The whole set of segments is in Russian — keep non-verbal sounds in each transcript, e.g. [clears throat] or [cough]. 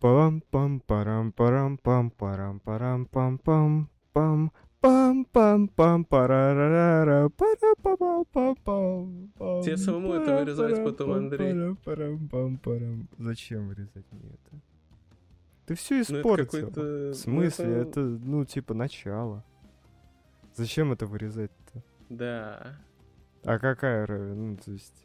пам пам парам парам пам парам парам пам пам пам пам пам пам парарара пара пам пам пам Тебе самому это вырезать потом, Андрей. парам пам парам Зачем вырезать мне это? Ты все Ну, это испортил. какой-то... В ну, смысле? Это, ну, типа, начало. Зачем это вырезать-то? Да. А какая равен? Ну, то есть...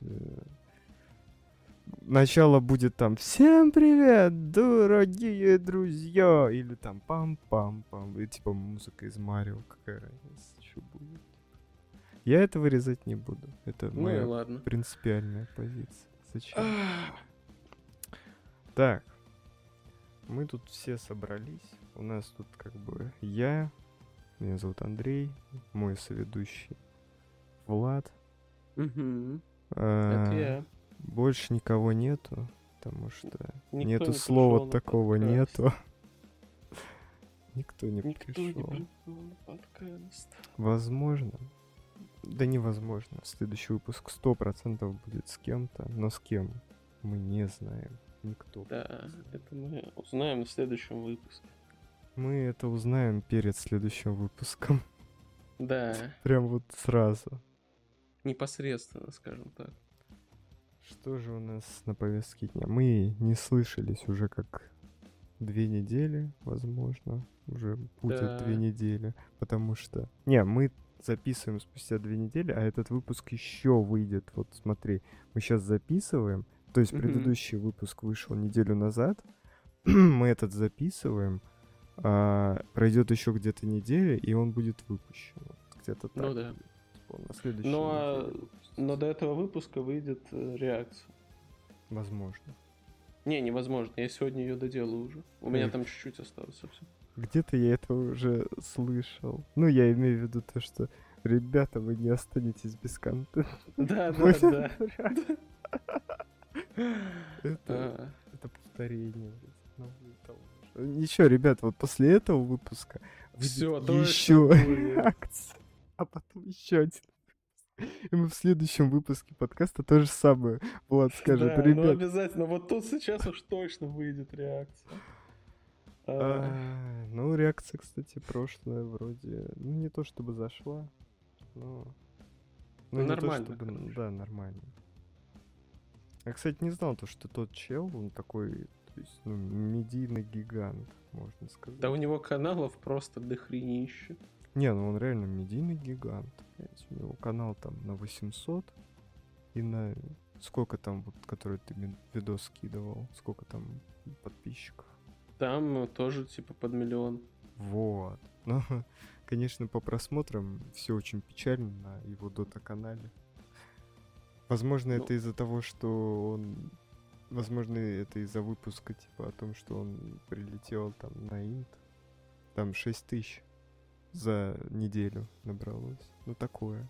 Начало будет там «Всем привет, дорогие друзья!» Или там «Пам-пам-пам!» И типа музыка из Марио, какая разница, что будет. Я это вырезать не буду. Это Ну моя ладно. принципиальная позиция. Зачем? Так, мы тут все собрались. У нас тут как бы я, меня зовут Андрей, мой соведущий Влад. А, Это я. Больше никого нету, потому что Никто нету не слова пришёл на такого нету. Никто не Никто не пришел. пришел на подкаст. Возможно. Да невозможно. Следующий выпуск сто процентов будет с кем-то, но с кем мы не знаем. Никто. Да, это мы узнаем в следующем выпуске. Мы это узнаем перед следующим выпуском. Да, [laughs] Прям вот сразу. непосредственно, скажем так. Что же у нас на повестке дня? Мы не слышались уже как две недели, возможно. Уже будет Да. две недели. Потому что... Не, мы записываем спустя две недели, а этот выпуск еще выйдет. Вот смотри, мы сейчас записываем. То есть предыдущий выпуск вышел неделю назад. [clears throat] мы этот записываем. а, пройдет еще где-то неделя, и он будет выпущен. Вот Где-то так. Ну да. На неделе выпустится. Но до этого выпуска выйдет э, реакция. Возможно. Не, невозможно. Я сегодня ее доделаю уже. У меня Эх. там чуть-чуть осталось совсем. Где-то я это уже слышал. Ну, я имею в виду то, что ребята, вы не останетесь без контента. Да, да, да. Это, А, это повторение. Ничего, ребят, вот после этого выпуска точно еще реакция, [laughs] а потом еще один. И мы в следующем выпуске подкаста то же самое. Влад скажет, да, ну ребят, обязательно. Вот тут сейчас уж точно выйдет реакция. А, А, Ну, реакция, кстати, прошлая вроде, ну, не то чтобы зашла, но... Ну, то нормально, чтобы- короче. Да, нормально. Я, кстати, не знал то, что тот чел, он такой, то есть, ну, медийный гигант, можно сказать. Да у него каналов просто дохренище. Не, ну он реально медийный гигант. блядь. У него канал там на 800 и на... Сколько там, вот, который ты видос скидывал, сколько там подписчиков? Там э, тоже типа под миллион. Вот. [laughs] Ну, конечно, по просмотрам все очень печально на его дота-канале. Возможно, Ну. это из-за того, что он... Возможно, это из-за выпуска, типа, о том, что он прилетел там на инт. Там 6 тысяч за неделю набралось. Ну, такое.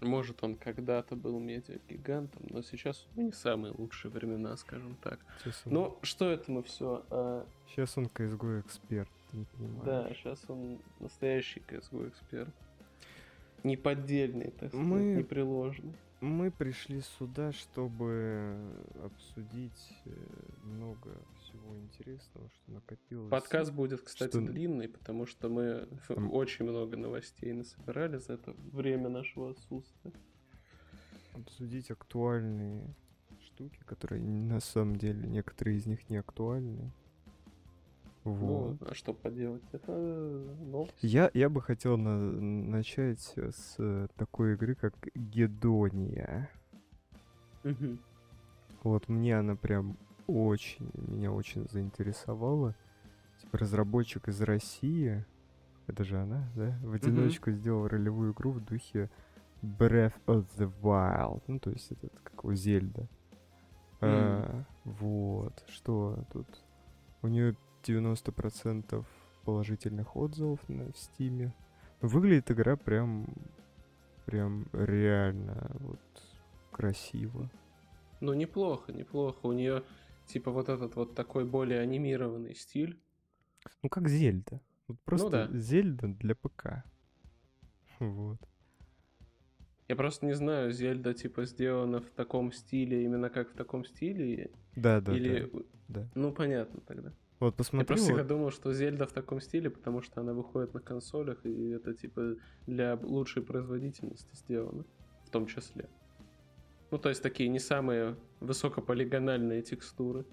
Может, он когда-то был медиагигантом, но сейчас у него не самые лучшие времена, скажем так. Сейчас он, Ну, что это мы все? сейчас он CSGO эксперт, не да, сейчас он настоящий CSGO эксперт. Неподдельный, так сказать, Мы- непреложный. Мы пришли сюда, чтобы обсудить э, много всего интересного, что накопилось. Подкаст будет, кстати, Что- длинный, потому что мы Там- очень много новостей насобирали за это время нашего отсутствия. Обсудить актуальные штуки, которые на самом деле некоторые из них не актуальны. Вот. Ну, а что поделать? Это новость. Я, я бы хотел на- начать с э, такой игры, как Гедония. Мгм. Вот мне она прям очень, меня очень заинтересовала. Типа разработчик из России, это же она, да, в одиночку сделал ролевую игру в духе Breath of the Wild. Ну, то есть это как у Зельда. А, вот, что тут? У нее 90% положительных отзывов на Стиме. Выглядит игра прям, прям реально вот красиво. Ну, неплохо, неплохо. У нее, типа, вот этот вот такой более анимированный стиль. Ну, как Зельда. Вот просто да. Зельда для ПК. Вот. Я просто не знаю, Зельда типа сделана в таком стиле, именно как в таком стиле. Да, да, или... да, да. Ну, понятно тогда. Вот посмотри. Я просто вот... всегда думал, что Зельда в таком стиле, потому что она выходит на консолях, и это типа для лучшей производительности сделано, в том числе. Ну, то есть такие не самые высокополигональные текстуры.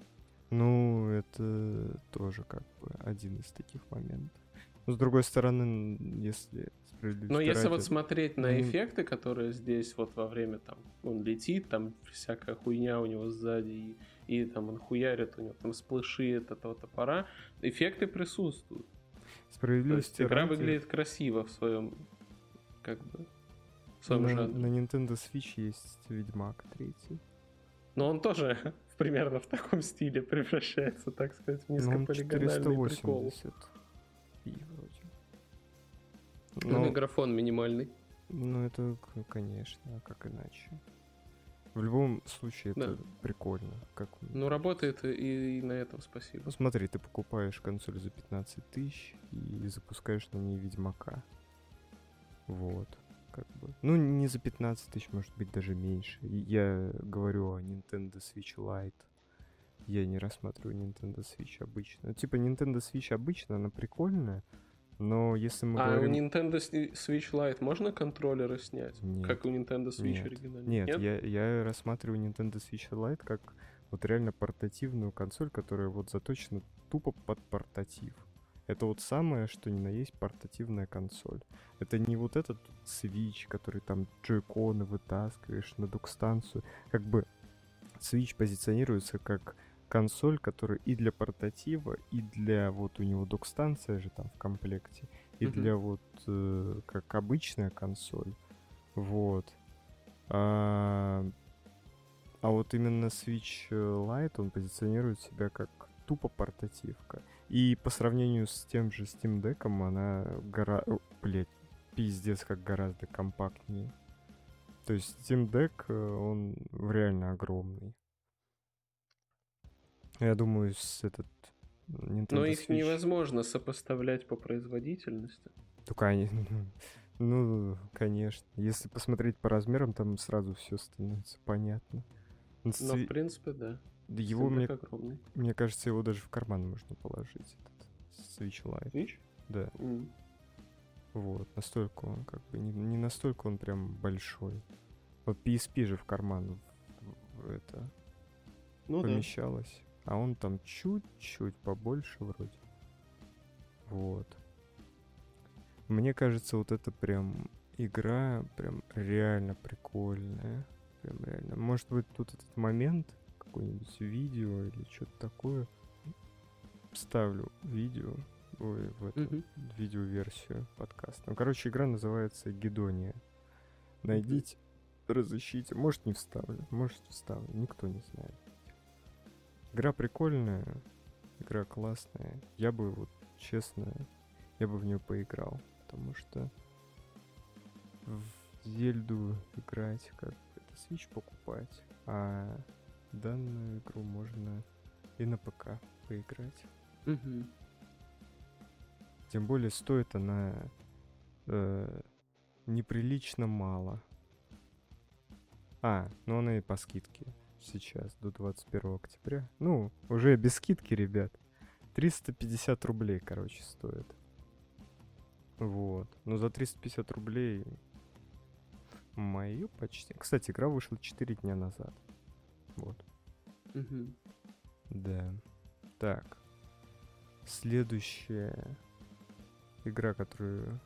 Ну, это тоже как бы один из таких моментов. Но с другой стороны, если но если вот смотреть на эффекты, которые здесь вот во время там он летит, там всякая хуйня у него сзади, и, и там он хуярит, у него там сплыши от этого топора, эффекты присутствуют. Справедливости То есть игра ради... выглядит красиво в своем как бы своем на. На Nintendo Switch есть Ведьмак третий. Но он тоже [laughs] примерно в таком стиле превращается, так сказать, в ну, низкополигональный прикол. И вроде. Но... Ну, графон минимальный. Ну, это, конечно, а как иначе. В любом случае, это да. прикольно. Как... Ну, работает и, и на этом спасибо. Ну, смотри, ты покупаешь консоль за 15 тысяч и запускаешь на ней Ведьмака. Вот. Как бы. Ну, не за 15 тысяч, может быть, даже меньше. Я говорю о Nintendo Switch Lite. Я не рассматриваю Nintendo Switch обычно. Типа, Nintendo Switch обычно, она прикольная, но если мы а говорим... у Nintendo Switch Lite можно контроллеры снять? Нет. Как у Nintendo Switch Нет. оригинальный? Нет, Нет? Я, я рассматриваю Nintendo Switch Lite как вот реально портативную консоль, которая вот заточена тупо под портатив. Это вот самое, что ни на есть портативная консоль. Это не вот этот Switch, который там джойконы вытаскиваешь на док-станцию. Как бы Switch позиционируется как консоль, которая и для портатива, и для вот у него док-станция же там в комплекте, и mm-hmm. для вот э, как обычная консоль. Вот. А, а вот именно Switch Lite, он позиционирует себя как тупо портативка. И по сравнению с тем же Steam Deck, она гора... Блять, пиздец, как гораздо компактнее. То есть Steam Deck, э, он реально огромный. Я думаю, с этот Nintendo Но их Switch... невозможно сопоставлять по производительности. Только они... [laughs] Ну, конечно. Если посмотреть по размерам, там сразу все становится понятно. Но, в принципе, да. Его, мне, огромный. мне кажется, его даже в карман можно положить, этот Switch Lite. Switch? Да. Mm. Вот, настолько он как бы, не, не настолько он прям большой. Вот PSP же в карман в, в это ну, помещалось. Да. А он там чуть-чуть побольше вроде. Вот. Мне кажется, вот это прям игра прям реально прикольная. Прям реально. Может быть, тут этот момент, какое-нибудь видео или что-то такое. Ставлю видео ой, в эту mm-hmm. видеоверсию подкаста. Ну, короче, игра называется Гедония. Найдите, разыщите. Может, не вставлю, может, вставлю. Никто не знает. Игра прикольная, игра классная. Я бы вот, честно, я бы в нее поиграл, потому что в Зельду играть, как это Switch покупать, а данную игру можно и на ПК поиграть. Угу. Тем более стоит она э, неприлично мало. А, ну она и по скидке сейчас, до 21 октября. Ну, уже без скидки, ребят. 350 рублей, короче, стоит. Вот. Но за 350 рублей мою почти... Кстати, игра вышла 4 дня назад. Вот. Угу. Да. Так. Следующая игра, которую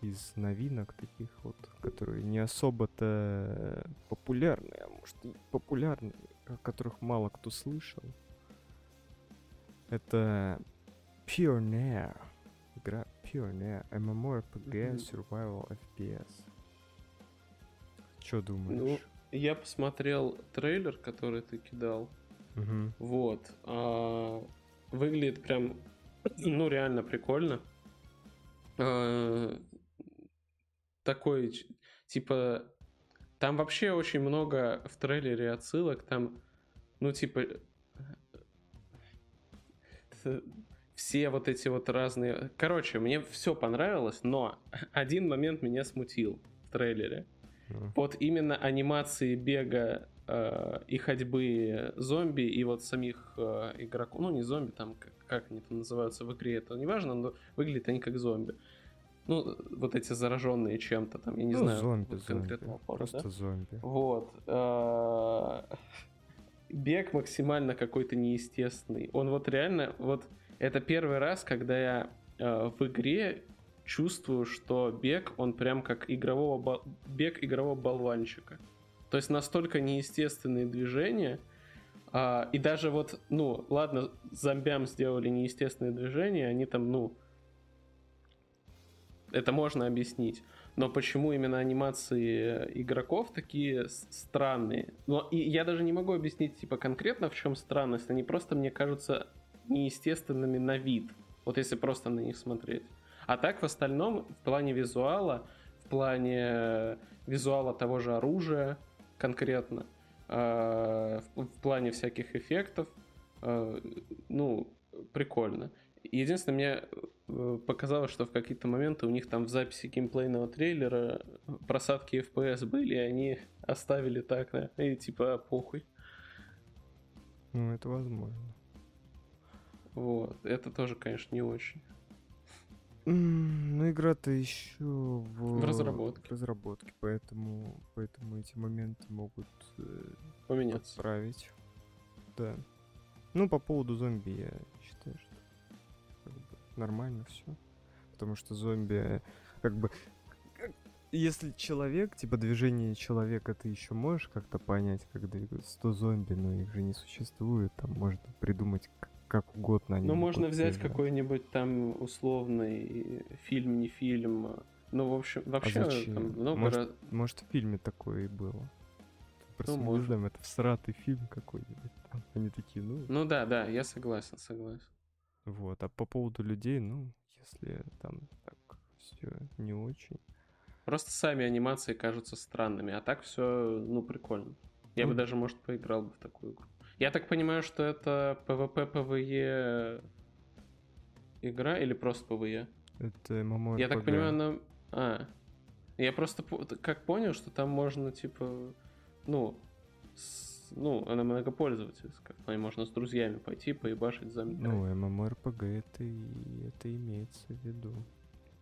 из новинок таких вот, которые не особо-то популярные, а может и популярные, о которых мало кто слышал. Это Pioneer. Игра Pioneer. MMORPG mm-hmm. Survival FPS. Что думаешь? Я посмотрел трейлер, который ты кидал. Угу. Вот. А, выглядит прям, ну, реально прикольно. А, такой, типа, там вообще очень много в трейлере отсылок, там, ну, типа, э, все вот эти вот разные... Короче, мне все понравилось, но один момент меня смутил в трейлере. Вот именно анимации бега э, и ходьбы зомби и вот самих э, игроков, ну не зомби, там как, как они там называются в игре, это не важно, но выглядят они как зомби. Ну, вот эти зараженные чем-то там, я не ну, знаю. зомби, вот зомби. конкретного форма, Просто да? зомби. Вот. э, Бег максимально какой-то неестественный. Он вот реально, вот это первый раз, когда я э, в игре чувствую, что бег, он прям как игрового бег игрового болванчика. То есть настолько неестественные движения, а, и даже вот, ну, ладно, зомбям сделали неестественные движения, они там, ну, это можно объяснить. Но почему именно анимации игроков такие странные? Но и я даже не могу объяснить, типа, конкретно в чем странность. Они просто, мне кажутся, неестественными на вид. Вот если просто на них смотреть. А так в остальном, в плане визуала, в плане э, визуала того же оружия конкретно, э, в, плане всяких эффектов, э, ну, прикольно. Единственное, мне показалось, что в какие-то моменты у них там в записи геймплейного трейлера просадки FPS были, и они оставили так, да, и типа похуй. Ну, это возможно. Вот, это тоже, конечно, не очень. Ну, игра-то еще в... В разработке. в разработке, поэтому, поэтому эти моменты могут э, Поменяться. подправить. Да. Ну, по поводу зомби я считаю, что как бы нормально все. Потому что зомби, э, как бы... как- Если человек, типа движение человека ты еще можешь как-то понять, как двигаться, 100 зомби, но их же не существует, там можно придумать как угодно. Ну, можно взять какой-нибудь там условный фильм, не фильм. Ну, в общем, вообще А там много Может, раз- Может, в фильме такое и было. Просто Ну, не может. знаем, это всратый фильм какой-нибудь. Они такие, ну, Ну да, да, я согласен, согласен. вот. А по поводу людей, ну, если там так все не очень. Просто сами анимации кажутся странными, а так все, ну, прикольно. Я Ну. бы даже, может, поиграл бы в такую игру. Я так понимаю, что это PvP, PvE игра или просто PvE? Это MMORPG. Я так понимаю, она... А, я просто как понял, что там можно, типа, ну, с- ну, она многопользовательская. Там можно с друзьями пойти, поебашить за Ну, MMORPG это, и, это имеется в виду.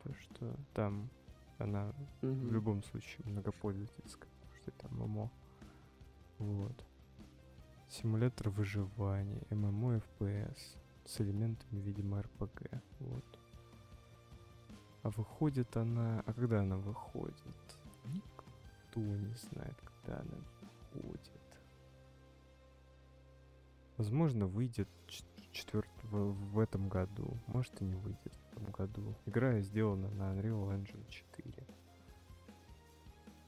То, что там она в любом случае многопользовательская, потому что это ММО. Вот. Симулятор выживания, ММО FPS с элементами, видимо, РПГ. Вот. А выходит она... А когда она выходит? Никто не знает, когда она выходит. Возможно, выйдет ч- четвёрт- в, в этом году. Может и не выйдет в этом году. Игра сделана на Unreal Engine 4.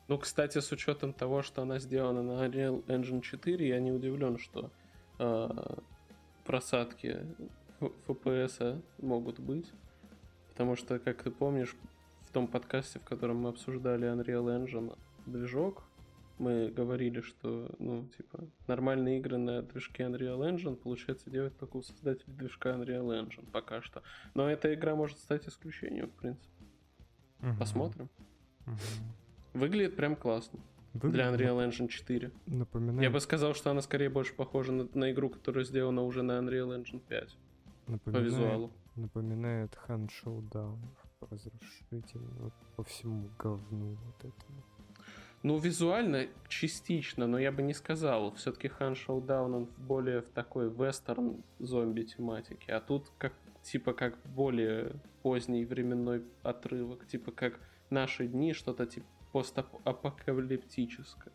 Ну, кстати, с учетом того, что она сделана на Unreal Engine 4, я не удивлен, что э, просадки FPS могут быть. Потому что, как ты помнишь, в том подкасте, в котором мы обсуждали Unreal Engine движок, мы говорили, что, ну, типа, нормальные игры на движке Unreal Engine получается делать только у создателей движка Unreal Engine пока что. Но эта игра может стать исключением, в принципе. Мгм. Посмотрим. Мгм. Выглядит прям классно. Для Выглядит Unreal Engine 4. нап- Напоминает, Я бы сказал, что она скорее больше похожа на, на игру, которая сделана уже на Unreal Engine 5 по напоминает, визуалу. напоминает Хан Шоудаун разрушитель вот по всему говну вот этому. Ну, визуально частично, но я бы не сказал. Все-таки Хан Showdown, он более в такой вестерн зомби тематике. А тут как типа как более поздний временной отрывок. Типа как наши дни, что-то типа постапокалиптическое.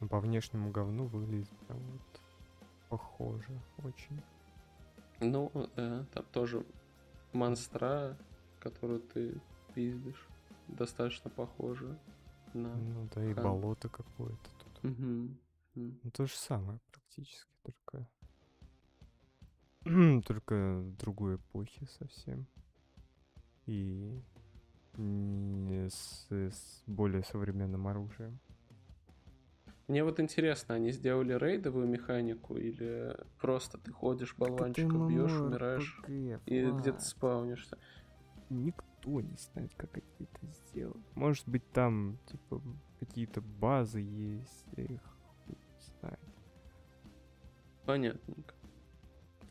Но по внешнему говну выглядит прям вот похоже очень. Ну, да, там тоже монстра, которую ты пиздишь, достаточно похожа на... Ну да, и Хан. болото какое-то тут. М. Ну, то же самое практически, только... [clears throat] только другой эпохи совсем. И с, с более современным оружием. Мне вот интересно, они сделали рейдовую механику или просто ты ходишь, болванчика бьешь, умираешь и где-то спаунишься? Никто не знает, как они это сделают. Может быть, там, типа, какие-то базы есть, я их хуй знает. Понятненько.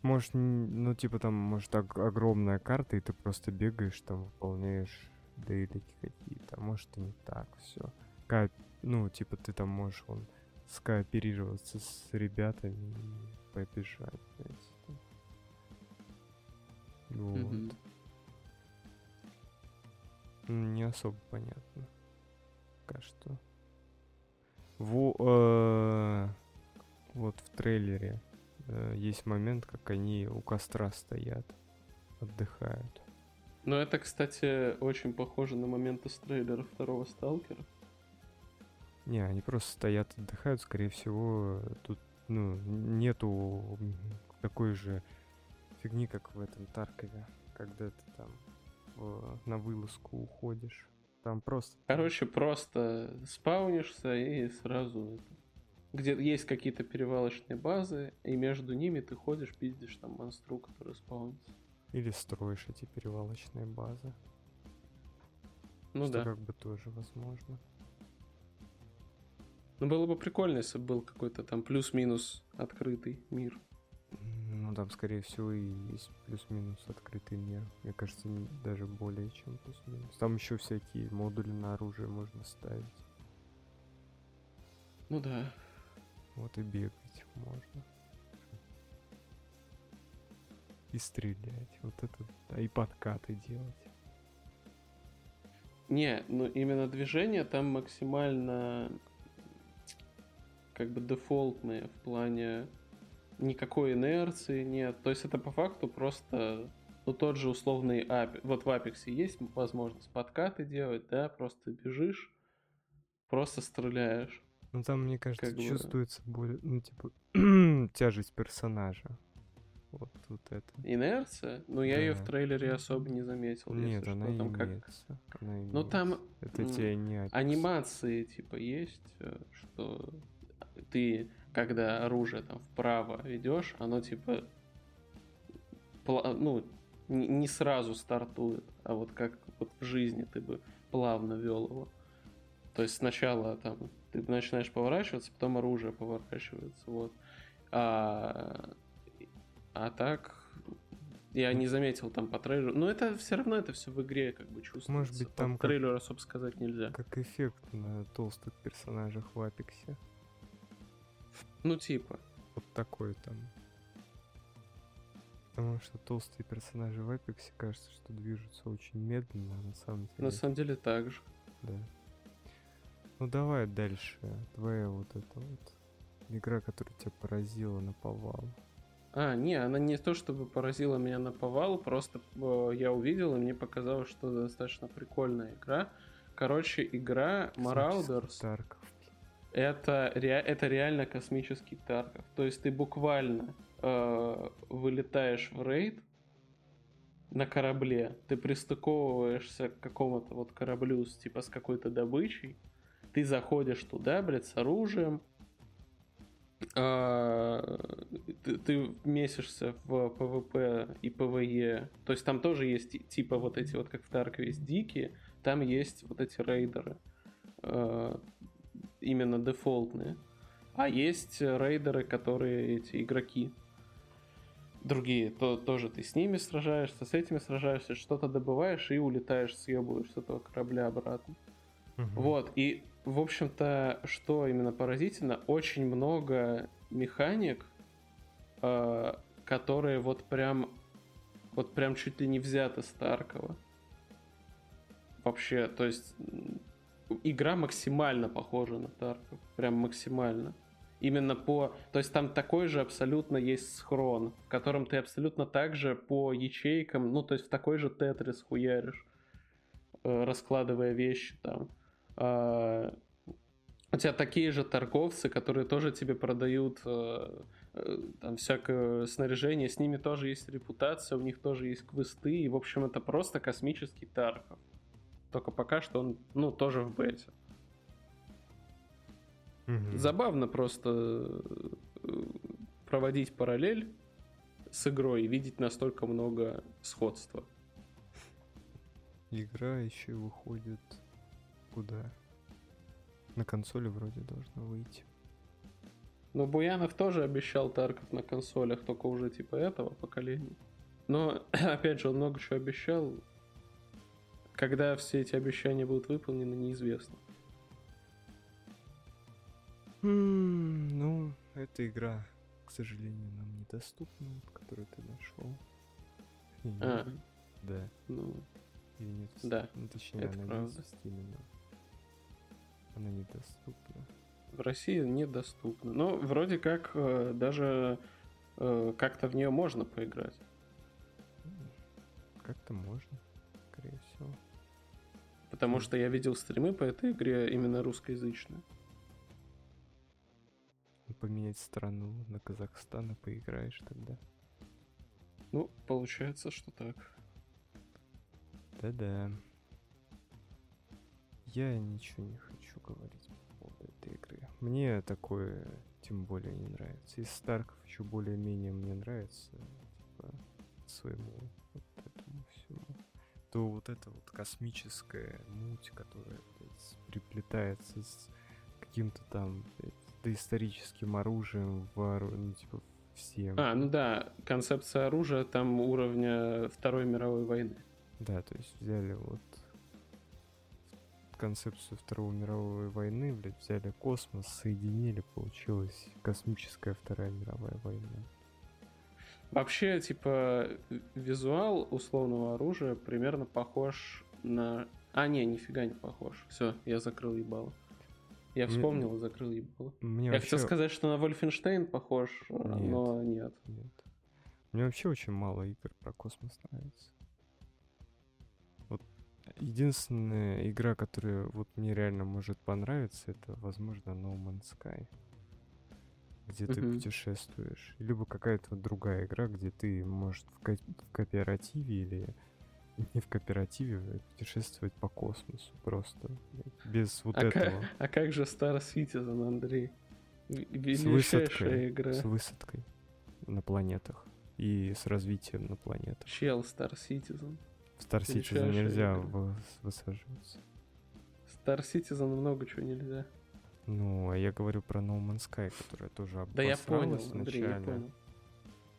Может, ну, типа, там, может, ог- огромная карта, и ты просто бегаешь, там, выполняешь дейлики какие-то. А может, и не так все. Ну, типа, ты там можешь, он, скооперироваться с ребятами и побежать, знаете. Вот. М, Не особо понятно. Пока что. Во, э, вот в трейлере э, есть момент, как они у костра стоят, отдыхают. Ну, это, кстати, очень похоже на моменты с трейлера второго Сталкера. Не, они просто стоят, отдыхают, скорее всего, тут, ну, нету такой же фигни, как в этом Таркове, когда ты там в- на вылазку уходишь. Там просто... Короче, просто спаунишься и сразу... Где есть какие-то перевалочные базы, и между ними ты ходишь, пиздишь там монстру, который спаунится. Или строишь эти перевалочные базы. Ну что да. как бы тоже возможно. Ну было бы прикольно, если бы был какой-то там плюс-минус открытый мир. Ну, там, скорее всего, и есть плюс-минус открытый мир. Мне кажется, даже более чем плюс-минус. Там еще всякие модули на оружие можно ставить. Ну да. Вот и бегать можно. И стрелять. Вот это, да, и подкаты делать. Не, ну именно движение там максимально как бы дефолтные в плане никакой инерции нет. То есть это по факту просто ну тот же условный апи. Вот в Apex есть возможность подкаты делать, да, просто бежишь, просто стреляешь. Ну, там, мне кажется, Как бы- чувствуется более, ну, типа, [clears throat] тяжесть персонажа. Вот тут это. Инерция? Ну я ее в Да. трейлере особо не заметил. Нет, что. она там как имеется. Она Ну там имеется. Это м, тебе не анимации типа есть, э, что ты, когда оружие там вправо ведешь, оно типа ну не не сразу стартует, а вот как вот в жизни ты бы плавно вел его. То есть сначала там ты начинаешь поворачиваться, потом оружие поворачивается, вот. А, а так я не заметил там по трейлеру. Но это все равно это все в игре как бы чувствуется. Может быть, По там как- трейлеру особо сказать нельзя. Как эффект на толстых персонажах в Апексе. Ну типа. Вот такой там. Потому что толстые персонажи в Апексе кажется, что движутся очень медленно, а на самом деле. На самом деле так же. Да. Ну давай дальше. Твоя вот эта вот игра, которая тебя поразила на повал. А, не, она не то чтобы поразила меня на повал, просто э, я увидел, и мне показалось, что достаточно прикольная игра. Короче, игра Marauders Тарков. это, ре- это реально космический Тарков. То есть ты буквально э, вылетаешь в рейд на корабле, ты пристыковываешься к какому-то вот кораблю с типа с какой-то добычей, ты заходишь туда, блядь, с оружием, ты, ты месишься в PvP и PvE. То есть там тоже есть ти- типа вот эти вот, как в Таркове дикие, там есть вот эти рейдеры. э, именно дефолтные. А есть рейдеры, которые эти игроки. Другие, то тоже ты с ними сражаешься, с этими сражаешься, что-то добываешь и улетаешь, съебываешь с этого корабля обратно. Мгм. Вот, и, в общем-то, что именно поразительно, очень много механик, э, которые вот прям, вот прям чуть ли не взяты с Таркова. Вообще, то есть, игра максимально похожа на Тарков, прям максимально. Именно по... То есть там такой же абсолютно есть схрон, в котором ты абсолютно так же по ячейкам, ну, то есть в такой же тетрис хуяришь, э, раскладывая вещи там. А, у тебя такие же торговцы, которые тоже тебе продают э, э, там всякое снаряжение, с ними тоже есть репутация, у них тоже есть квесты, и, в общем, это просто космический Тарков. Только пока что он, ну, тоже в бете. Забавно просто э, проводить параллель с игрой и видеть настолько много сходства. игра еще выходит куда? На консоли вроде должна выйти. Но Буянов тоже обещал Тарков на консолях, только уже типа этого поколения. Но, [clears throat] опять же, он много чего обещал. Когда все эти обещания будут выполнены, неизвестно. М, Ну, эта игра, к сожалению, нам недоступна, которую ты нашел. И А, Да. ну, Или нет Да. Ну, точнее, это она правда. есть в Steam, но она недоступна. в России недоступно. Но вроде как э, даже э, как-то в нее можно поиграть. Как-то можно, скорее всего. Потому что я видел стримы по этой игре именно русскоязычные. Ну, Поменять страну на Казахстан и поиграешь тогда. Ну, получается, что так. Да-да. Я ничего не хочу говорить по поводу этой игры. Мне такое тем более не нравится. Из Старков еще более-менее мне нравится типа, своему вот этому всему. То вот эта вот космическая муть, которая блядь, приплетается с каким-то там блядь, доисторическим оружием, воору- ну, типа всем. А, ну да, концепция оружия там уровня Второй мировой войны. Да, то есть взяли вот концепцию Второй мировой войны, блядь, взяли космос, соединили, получилась космическая Вторая мировая война. Вообще, типа, визуал условного оружия примерно похож на... А, не, нифига не похож. Все, я закрыл ебало. Я Мне- вспомнил и закрыл ебало. Мне Я вообще... хотел сказать, что на Вольфенштейн похож, а, Нет. но нет. Нет. Мне вообще очень мало игр про космос нравится. Единственная игра, которая вот мне реально может понравиться, это, возможно, No Man's Sky. Где ты Мгм. путешествуешь. Либо какая-то вот другая игра, где ты, может, в, ко- в кооперативе или не в кооперативе а путешествовать по космосу просто. Без вот А, этого. а как же Star Citizen, Андрей? С высадкой. игра. С высадкой на планетах. И с развитием на планетах. Чел Star Citizen. Star Citizen нельзя игра. высаживаться. Star Citizen много чего нельзя. Ну, а я говорю про No Man's Sky, которая тоже Да я понял, обосралась Андрей, я понял.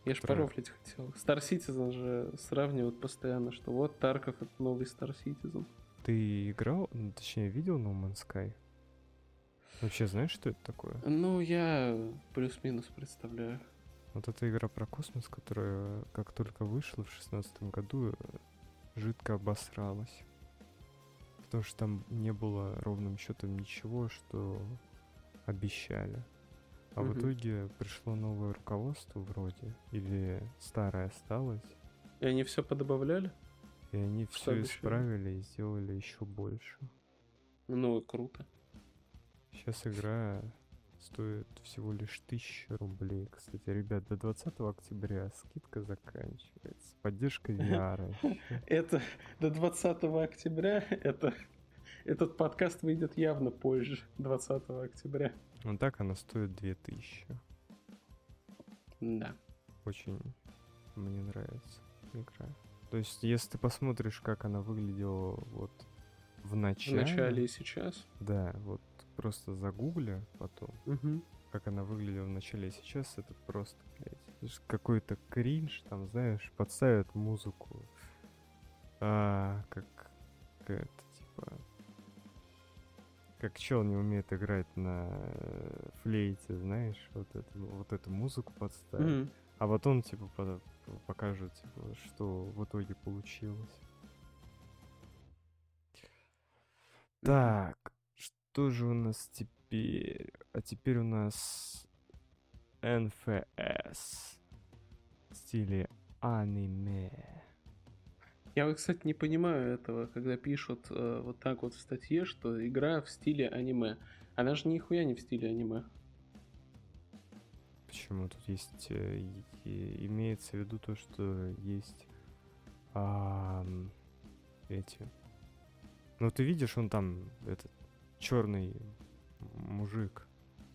Я ж порофлить хотел. Star Citizen же сравнивают постоянно, что вот Тарков это новый Star Citizen. Ты играл, ну, точнее, видел No Man's Sky? Вообще знаешь, что это такое? Ну, я плюс-минус представляю. Вот эта игра про космос, которая как только вышла в шестнадцатом году, жидко обосралась. Потому что там не было ровным счетом ничего, что обещали. А в Мгм. итоге пришло новое руководство вроде, или старое осталось, И они все подобавляли? и они все обещали? исправили и сделали еще больше. Ну, круто. Сейчас игра стоит всего лишь 1000 рублей. Кстати, ребят, до 20 октября скидка заканчивается. Поддержка [laughs] VR. Это до 20 октября, это... Этот подкаст выйдет явно позже, 20 октября. Ну так она стоит 2000. Да. Очень мне нравится игра. То есть, если ты посмотришь, как она выглядела вот в В начале... начале и сейчас. Да, вот просто загугли потом, Мгм. как она выглядела в начале сейчас, это просто, блядь, какой-то кринж, там, знаешь, подставят музыку, а, как, как это, типа, как чел не умеет играть на э, флейте, знаешь, вот, это, вот эту музыку подставят. Мгм. А потом, типа, по- покажут, типа, что в итоге получилось. Так, что же у нас теперь? А теперь у нас НФС в стиле аниме. Я вот, кстати, не понимаю этого, когда пишут э, вот так вот в статье, что игра в стиле аниме. Она же нихуя не в стиле аниме. Почему тут есть... э, и- имеется в виду то, что есть ам, эти... Ну, ты видишь, он там, этот, черный мужик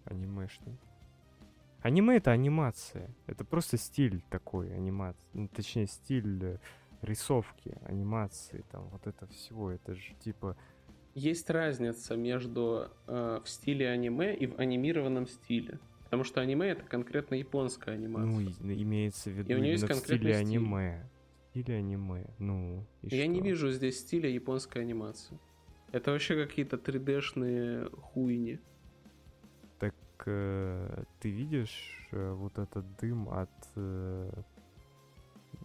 анимешный. Аниме это анимация. Это просто стиль такой анимации. Ну, точнее, стиль э, рисовки, анимации, там вот это всего, это же типа... Есть разница между э, в стиле аниме и в анимированном стиле. Потому что аниме это конкретно японская анимация. Ну, имеется в виду и у нее есть в стиле стиль. аниме. Стиле аниме, ну, и Я что? не вижу здесь стиля японской анимации. Это вообще какие-то 3D-шные хуйни. Так э, ты видишь э, вот этот дым от э,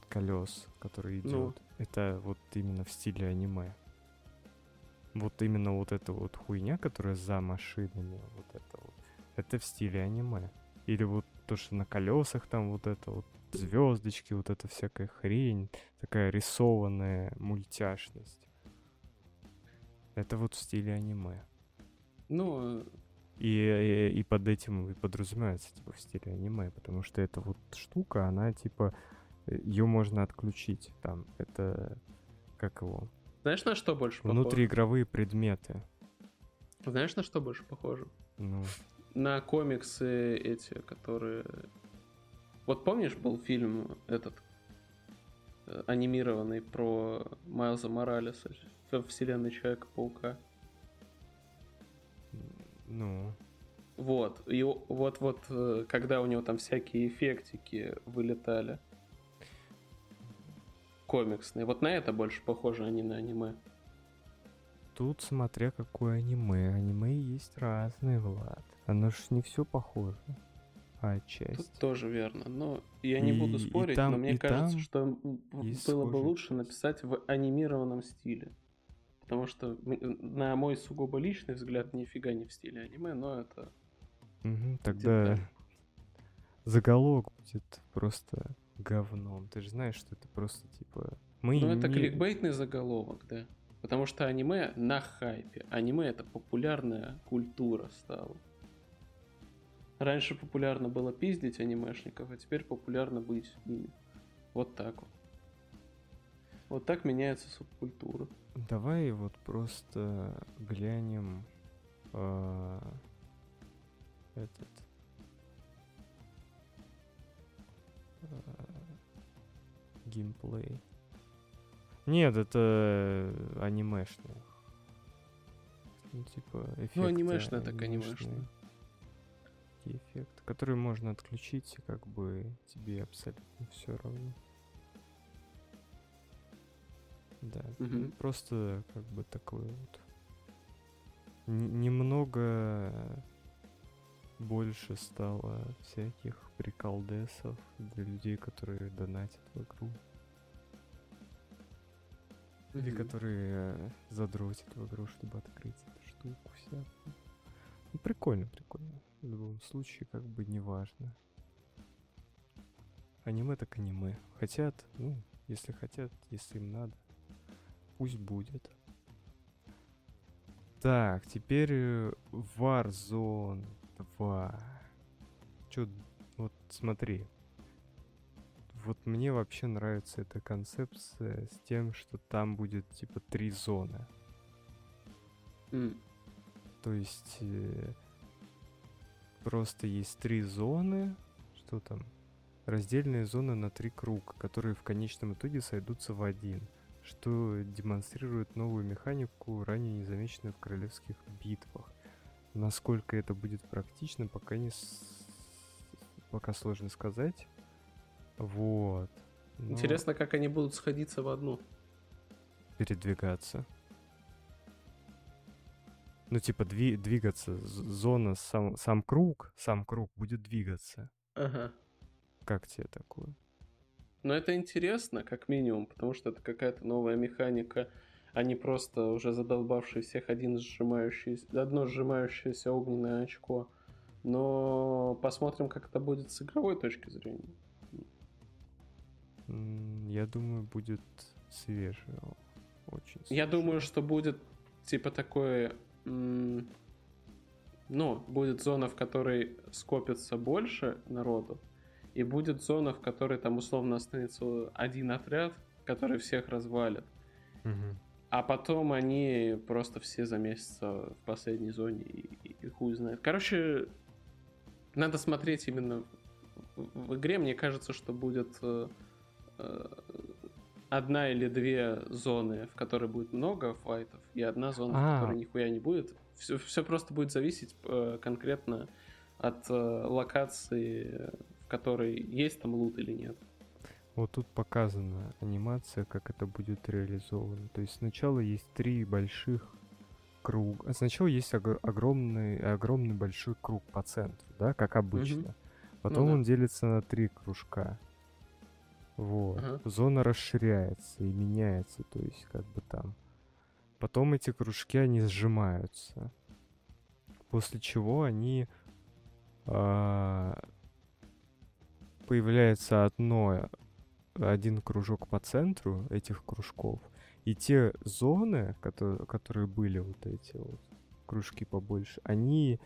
колес, который идет? Ну. Это вот именно в стиле аниме. Вот именно вот эта вот хуйня, которая за машинами, вот это вот, это в стиле аниме. Или вот то, что на колесах там вот это вот звездочки, вот эта всякая хрень, такая рисованная мультяшность. Это вот в стиле аниме. Ну, И, и, и под этим и подразумевается, типа, в стиле аниме, потому что эта вот штука, она, типа, ее можно отключить. Там, это, как его, знаешь, на что больше похоже? внутриигровые предметы. Знаешь, на что больше похоже? Ну, На комиксы эти, которые... Вот помнишь, был фильм этот э, анимированный про Майлза Моралеса во вселенной Человека-паука? ну, Вот, и вот-вот, э, когда у него там всякие эффектики вылетали, комиксные, вот на это больше похоже, а не на аниме. тут смотря какое аниме. Аниме есть разные, Влад. Оно ж не все похоже. А Тут часть. тоже верно, но я не буду И- и спорить, там- но мне кажется, что было бы лучше написать в анимированном стиле. Потому что на мой сугубо личный взгляд нифига не в стиле аниме, но это... Мгм, тогда деталь. заголовок будет просто говном. Ты же знаешь, что это просто типа. Мы Ну, это не- кликбейтный заголовок, да. Потому что аниме на хайпе. Аниме это популярная культура стала. Раньше популярно было пиздить анимешников, а теперь популярно быть ими. Вот так вот. Вот так меняется субкультура. Давай вот просто глянем а, этот а, геймплей. Нет, это анимешное. Ну, типа, эффекты анимешное так анимешное. Такие эффекты, которые можно отключить, и как бы тебе абсолютно все равно. Да, ну, просто как бы такой вот немного больше стало всяких приколдесов для людей, которые донатят в игру. Или Мгм. которые задротят в игру, чтобы открыть эту штуку всякую. Ну, прикольно, прикольно. В любом случае, как бы не важно. Аниме так аниме. Хотят, ну, если хотят, если им надо, пусть будет. Так, теперь э, Warzone 2. Чё, вот смотри. Вот мне вообще нравится эта концепция с тем, что там будет типа три зоны. М. То есть э, просто есть три зоны, что там, раздельные зоны на три круга, которые в конечном итоге сойдутся в один, что демонстрирует новую механику, ранее незамеченную в королевских битвах. Насколько это будет практично, пока не с- пока сложно сказать. Вот. Но Интересно, как они будут сходиться в одну. передвигаться. Ну, типа, дви- двигаться. Зона, сам, сам круг, сам круг будет двигаться. Ага. Как тебе такое? Но это интересно, как минимум, потому что это какая-то новая механика, а не просто уже задолбавший всех один сжимающийся, одно сжимающееся огненное очко. Но посмотрим, как это будет с игровой точки зрения. Я думаю, будет свежее. о- Очень Я свежее. думаю, что будет типа такое... Ну, будет зона, в которой скопится больше народу, и будет зона, в которой там условно останется один отряд, который всех развалит. Мгм. А потом они просто все заместятся в последней зоне и, и- и хуй знает. Короче, надо смотреть именно в, в игре. Мне кажется, что будет э, э, одна или две зоны, в которой будет много файтов, и одна зона, а. в которой нихуя не будет. Все, все просто будет зависеть э, конкретно от э, локации, которой есть там лут или нет. Вот тут показана анимация, как это будет реализовано. То есть сначала есть три больших круга. Сначала есть ог- огромный, огромный большой круг по центру, да, как обычно. Угу. Потом ну, да. он делится на три кружка. Вот. Ага. Зона расширяется и меняется, то есть как бы там. Потом эти кружки, они сжимаются. После чего они... А, появляется одно, один кружок по центру этих кружков. И те зоны, которые, которые были вот эти вот кружки побольше, они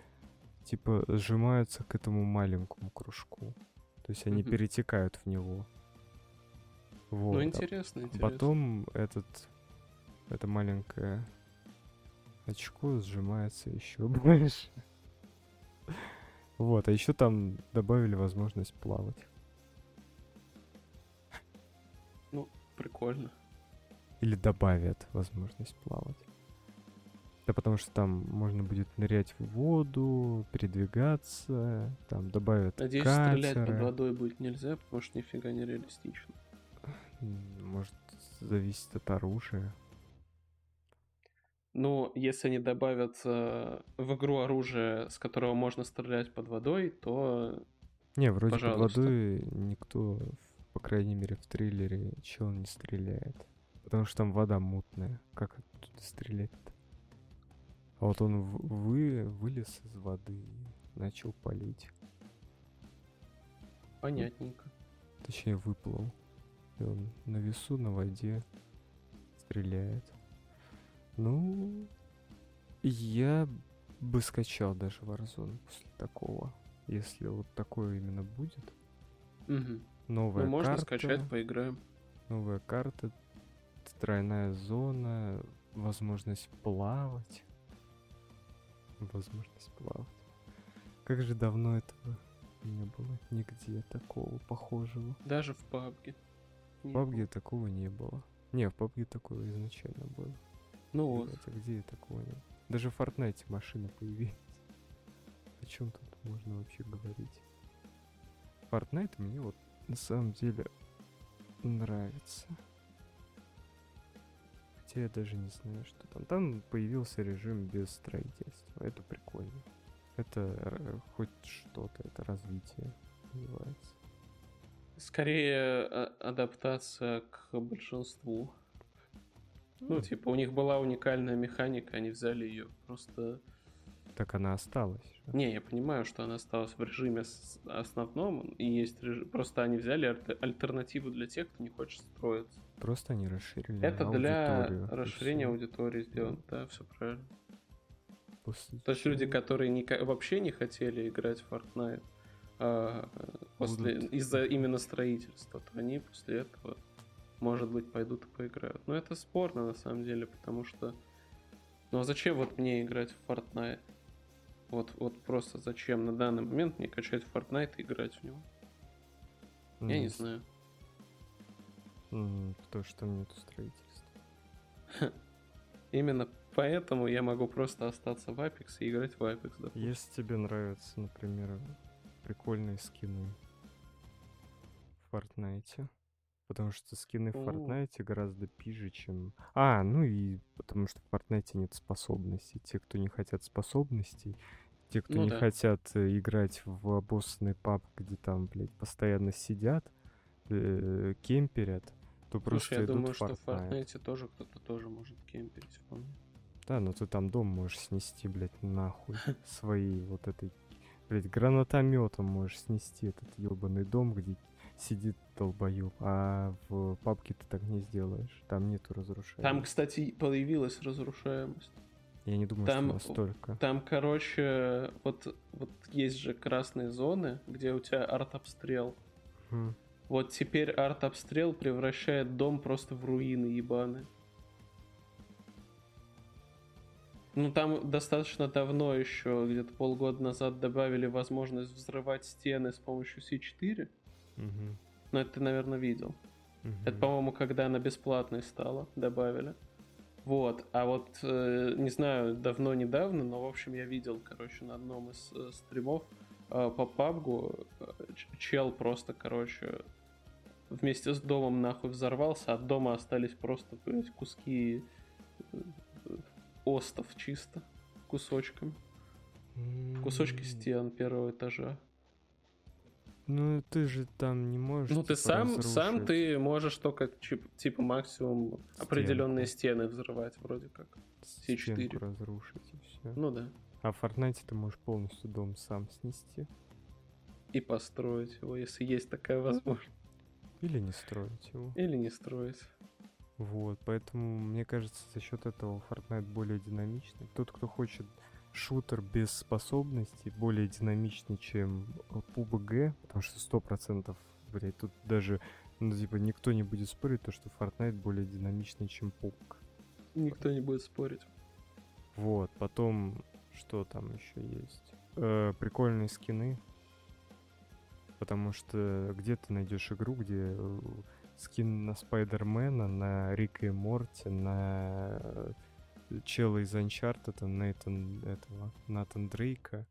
типа сжимаются к этому маленькому кружку. То есть они mm-hmm. перетекают в него. Вот. Ну, интересно, интересно. Потом этот, это маленькое очко сжимается еще [laughs] больше. Вот, а еще там добавили возможность плавать. [laughs] Ну, прикольно. Или добавят возможность плавать. Да потому что там можно будет нырять в воду, передвигаться, там добавят Надеюсь, катеры. стрелять под водой будет нельзя, потому что нифига не реалистично. Может, зависит от оружия. Ну, если они добавят в игру оружие, с которого можно стрелять под водой, то... Не, вроде Пожалуйста. под водой никто, по крайней мере, в трейлере чел не стреляет. Потому что там вода мутная. Как оттуда стрелять-то? А вот он вы, вылез из воды и начал палить. Понятненько. Точнее, выплыл. И он на весу, на воде стреляет. Ну, я бы скачал даже Warzone после такого. Если вот такое именно будет. Угу. Новая ну, можно карта, скачать, поиграем. Новая карта, тройная зона, возможность плавать. Возможность плавать. Как же давно этого не было нигде такого похожего. Даже в PUBG. В PUBG такого не было. Не, в PUBG такого изначально было. Ну вот. Это где такого нет? Даже в Fortnite машина появилась. О чем тут можно вообще говорить? Fortnite мне вот на самом деле нравится. Хотя я даже не знаю, что там. Там появился режим без строительства. Это прикольно. Это э, хоть что-то, это развитие называется. Скорее а, адаптация к большинству. Ну, типа, у них была уникальная механика, они взяли ее просто... Так она осталась. Не, я понимаю, что она осталась в режиме основном, и есть режим... Просто они взяли альтернативу для тех, кто не хочет строиться. Просто они расширили Это для расширения аудитории сделано, да, все правильно. После То есть люди, которые не, вообще не хотели играть в Fortnite а, после, из-за именно строительства, то они после этого может быть, пойдут и поиграют. Но это спорно на самом деле, потому что... Ну а зачем вот мне играть в Fortnite? Вот, вот просто зачем на данный момент мне качать Fortnite и играть в него? Mm. Я не знаю. Mm, потому что там нету строительства. [laughs] Именно поэтому я могу просто остаться в Apex и играть в Apex, допустим. Если тебе нравятся, например, прикольные скины в Fortnite, Потому что скины в Fortnite гораздо пиже, чем... А, ну и потому что в Fortnite нет способностей. Те, кто не хотят способностей, те, кто ну, не да. хотят э, играть в обоссанный паб, где там, блядь, постоянно сидят, э, кемперят, то Слушай, просто я идут думаю, в что в Fortnite тоже кто-то тоже может кемперить вполне. Да, но ты там дом можешь снести, блядь, нахуй. Свои вот этой, блядь, гранатометом можешь снести этот ебаный дом, где сидит долбоеб, а в папке ты так не сделаешь. Там нету разрушения. Там, кстати, появилась разрушаемость. Я не думаю, там, что настолько. Там, короче, вот, вот есть же красные зоны, где у тебя арт-обстрел. Хм. Вот теперь арт-обстрел превращает дом просто в руины ебаные. Ну, там достаточно давно еще, где-то полгода назад добавили возможность взрывать стены с помощью C4. Угу. Ну, это ты, наверное, видел. Угу. Это, по-моему, когда она бесплатной стала, добавили. Вот, а вот, э, не знаю, давно-недавно, но, в общем, я видел, короче, на одном из э, стримов э, по пабгу э, чел просто, короче, вместе с домом нахуй взорвался, от дома остались просто, блядь, куски э, остов чисто, кусочками. Кусочки стен первого этажа. Ну, ты же там не можешь. Ну, ты типа, сам, разрушить. сам ты можешь только типа максимум Стенку. определенные стены взрывать, вроде как. Все четыре. разрушить и все. Ну да. А в Fortnite ты можешь полностью дом сам снести. И построить его, если есть такая возможность. Или не строить его. Или не строить. Вот, поэтому, мне кажется, за счет этого Fortnite более динамичный. Тот, кто хочет шутер без способностей более динамичный, чем PUBG, потому что сто процентов, блядь, тут даже, ну, типа, никто не будет спорить, то, что Fortnite более динамичный, чем PUBG. Никто не будет спорить. Вот, потом, что там еще есть? Э, прикольные скины, потому что где ты найдешь игру, где э, скин на Спайдермена, на Рика и Морти, на чела из Uncharted, Нейтан этого, Натан Дрейка,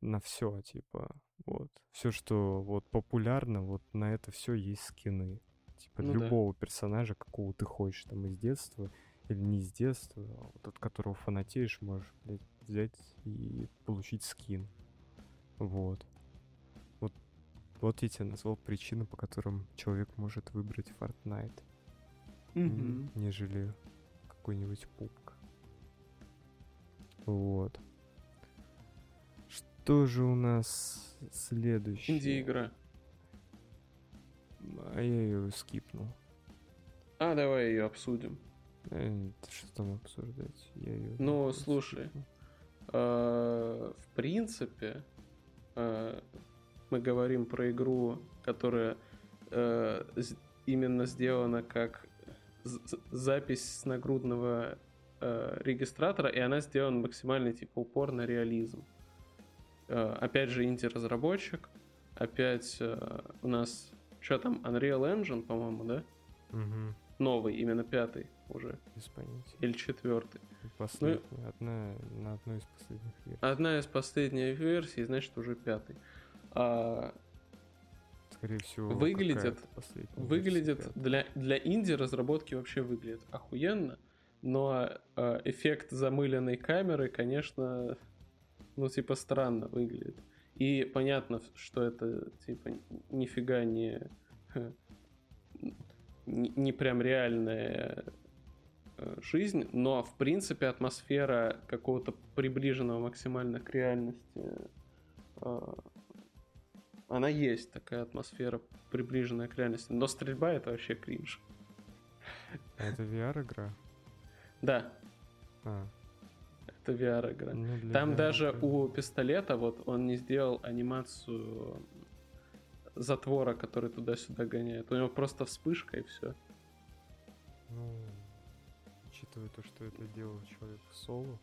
на все, типа, вот. Все, что вот популярно, вот на это все есть скины. Типа ну, любого да. персонажа, какого ты хочешь, там, из детства или не из детства, а вот от которого фанатеешь, можешь, блядь, взять и получить скин. Вот. Вот, вот я тебе назвал причины, по которым человек может выбрать Fortnite. Mm-hmm. Нежели какой-нибудь пупк. Вот. Что же у нас следующее? Инди-игра. А я ее скипнул. А, давай ее обсудим. Э, что там обсуждать? Я ее ну, слушай. Э, в принципе, э, мы говорим про игру, которая э, именно сделана как запись с нагрудного э, регистратора, и она сделана максимально типа упор на реализм. Э, опять же, инди-разработчик. Опять э, у нас что там, Unreal Engine, по-моему, да? Угу. Новый, именно пятый уже. Без понятия. Или четвертый. Последний, ну, одна, на одной из последних версий. Одна из последних версий, значит, уже пятый. А, скорее всего, выглядит, выглядит для, для инди разработки вообще выглядит охуенно, но э, эффект замыленной камеры, конечно, ну типа странно выглядит. И понятно, что это типа нифига не не прям реальная э, жизнь, но в принципе атмосфера какого-то приближенного максимально к реальности э, она есть, такая атмосфера, приближенная к реальности. Но стрельба это вообще кринж. А это VR-игра? Да. А. Это VR-игра. Ну, Там VR даже у пистолета, вот он не сделал анимацию затвора, который туда-сюда гоняет. У него просто вспышка и все. Ну, учитывая то, что это делал человек в соло.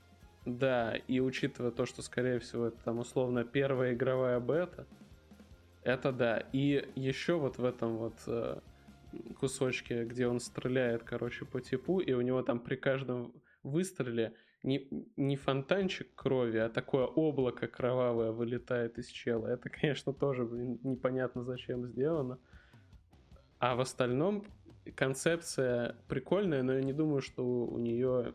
Да, и учитывая то, что, скорее всего, это там условно первая игровая бета, это да. И еще вот в этом вот э, кусочке, где он стреляет, короче, по типу, и у него там при каждом выстреле не, не фонтанчик крови, а такое облако кровавое вылетает из чела. Это, конечно, тоже блин, непонятно зачем сделано. А в остальном концепция прикольная, но я не думаю, что у нее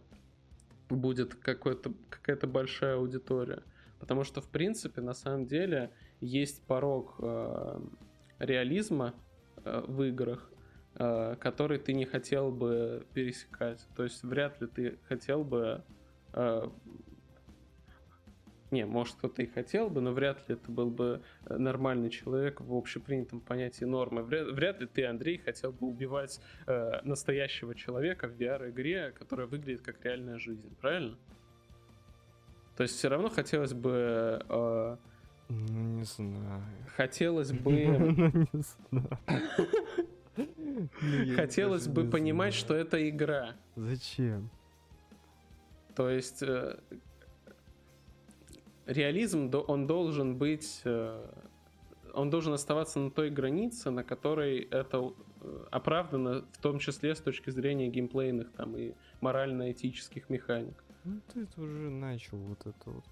будет какая-то большая аудитория. Потому что, в принципе, на самом деле, есть порог э, реализма э, в играх, который ты не хотел бы пересекать. То есть вряд ли ты хотел бы... Э, не, может, кто-то и хотел бы, но вряд ли это был бы нормальный человек в общепринятом понятии нормы. Вряд, вряд ли ты, Андрей, хотел бы убивать э, настоящего человека в VR-игре, которая выглядит как реальная жизнь, правильно? То есть все равно хотелось бы э, ну, не знаю. Хотелось [laughs] бы... Ну, не знаю. [laughs] Хотелось бы понимать, что это игра. Зачем? То есть э, реализм, он должен быть, э, он должен оставаться на той границе, на которой это э, оправдано, в том числе с точки зрения геймплейных там и морально-этических механик. Ну, ты уже начал вот это вот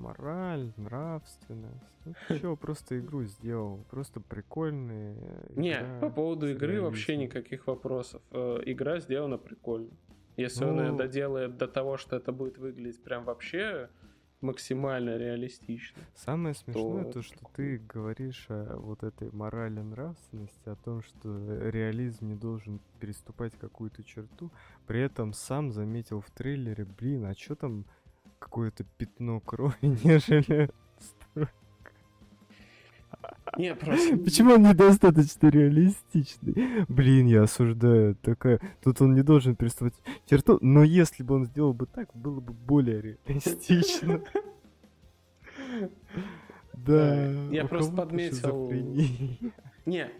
мораль, нравственность. Ну, [laughs] чё, просто игру сделал. Просто прикольная Не, по поводу игры вообще никаких вопросов. Э, игра сделана прикольно. Если ну... он ее доделает до того, что это будет выглядеть прям вообще максимально реалистично. Самое смешное то, то что ты говоришь о вот этой морали нравственности, о том, что реализм не должен переступать какую-то черту, при этом сам заметил в трейлере, блин, а что там какое-то пятно крови, [laughs] нежели не, просто... Почему он недостаточно реалистичный? Блин, я осуждаю. Такая... Тут он не должен переставать черту, но если бы он сделал бы так, было бы более реалистично. Да. Я просто подметил... Не,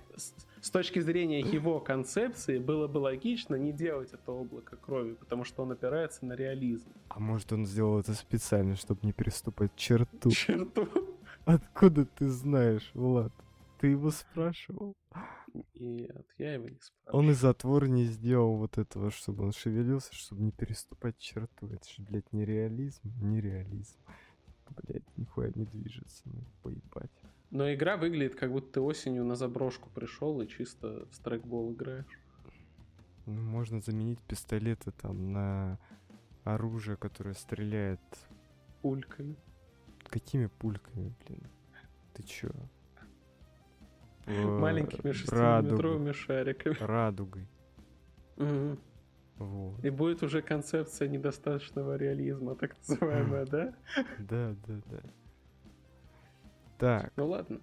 с точки зрения его концепции было бы логично не делать это облако крови, потому что он опирается на реализм. А может он сделал это специально, чтобы не переступать черту? Черту? Откуда ты знаешь, Влад? Ты его спрашивал? Нет, я его не спрашивал. Он и затвор не сделал вот этого, чтобы он шевелился, чтобы не переступать черту. Это же, блядь, нереализм, нереализм. Блядь, нихуя не движется, ну, поебать. Но игра выглядит, как будто ты осенью на заброшку пришел и чисто в страйкбол играешь. Ну, можно заменить пистолеты там на оружие, которое стреляет пульками. Какими пульками, блин? Ты чё? Маленькими шестиметровыми шариками. Радугой. Угу. Вот. И будет уже концепция недостаточного реализма, так называемая, [laughs] да? Да, да, да. Так. Ну ладно.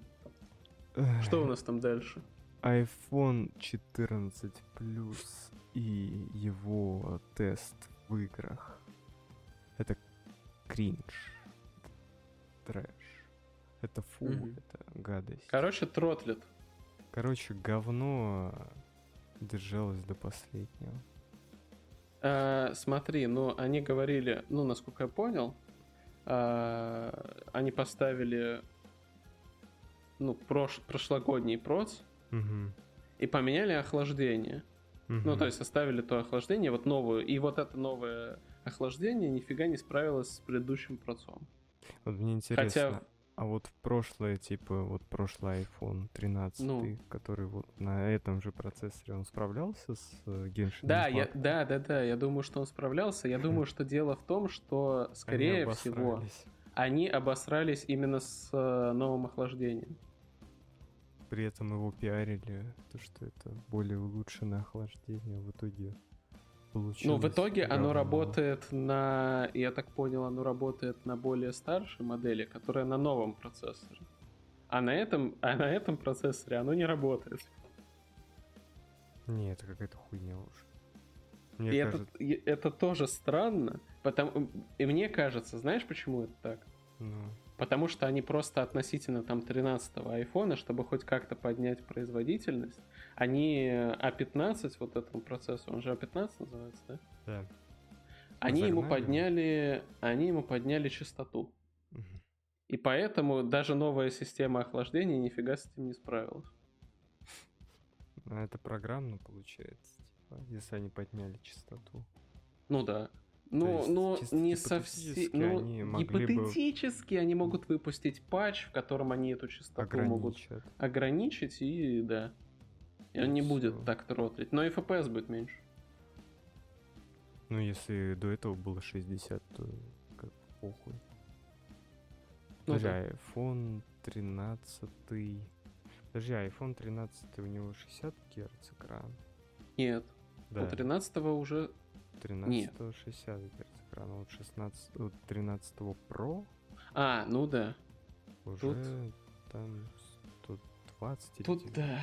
Что у нас там дальше? iPhone 14 Plus и его тест в играх. Это кринж трэш. Это фу, mm-hmm. это гадость. Короче, тротлит. Короче, говно держалось до последнего. А, смотри, ну они говорили, ну насколько я понял, а, они поставили ну прош, прошлогодний проц угу. и поменяли охлаждение. Угу. Ну то есть оставили то охлаждение, вот новую, и вот это новое охлаждение нифига не справилось с предыдущим процом. Вот мне интересно, Хотя... а вот в прошлое, типа, вот прошлый iPhone 13, ну. который вот на этом же процессоре, он справлялся с э, Genshin да, я, да, да, да, я думаю, что он справлялся. Я думаю, что дело в том, что, скорее всего, они обосрались именно с э, новым охлаждением. При этом его пиарили, то, что это более улучшенное охлаждение в итоге получилось. Ну, в итоге равно. оно работает на, я так понял, оно работает на более старшей модели, которая на новом процессоре. А на этом, а на этом процессоре оно не работает. Не, это какая-то хуйня уже. Мне и кажется... это, это тоже странно, потому и мне кажется, знаешь, почему это так? Ну. Потому что они просто относительно там 13-го айфона, чтобы хоть как-то поднять производительность, они А15, вот этому процессу, он же А15 называется, да? Да. Они Загнали. ему подняли, они ему подняли частоту. Угу. И поэтому даже новая система охлаждения нифига с этим не справилась. А это программно получается, типа, если они подняли частоту. Ну да. Ну, ну не совсем. Ну, они гипотетически бы... они могут выпустить патч, в котором они эту частоту Ограничат. могут ограничить, и да. И он не будет так тротлить. Но и FPS будет меньше. Ну, если до этого было 60, то как похуй. Ну, Подожди, да. iPhone 13. Подожди, iPhone 13 у него 60 Гц экран? Нет. Да. У 13 уже 13 Нет. 60 Гц экрана, вот 16, вот 13 Pro. А, ну да. Уже Тут... там 120 Тут или 90, да.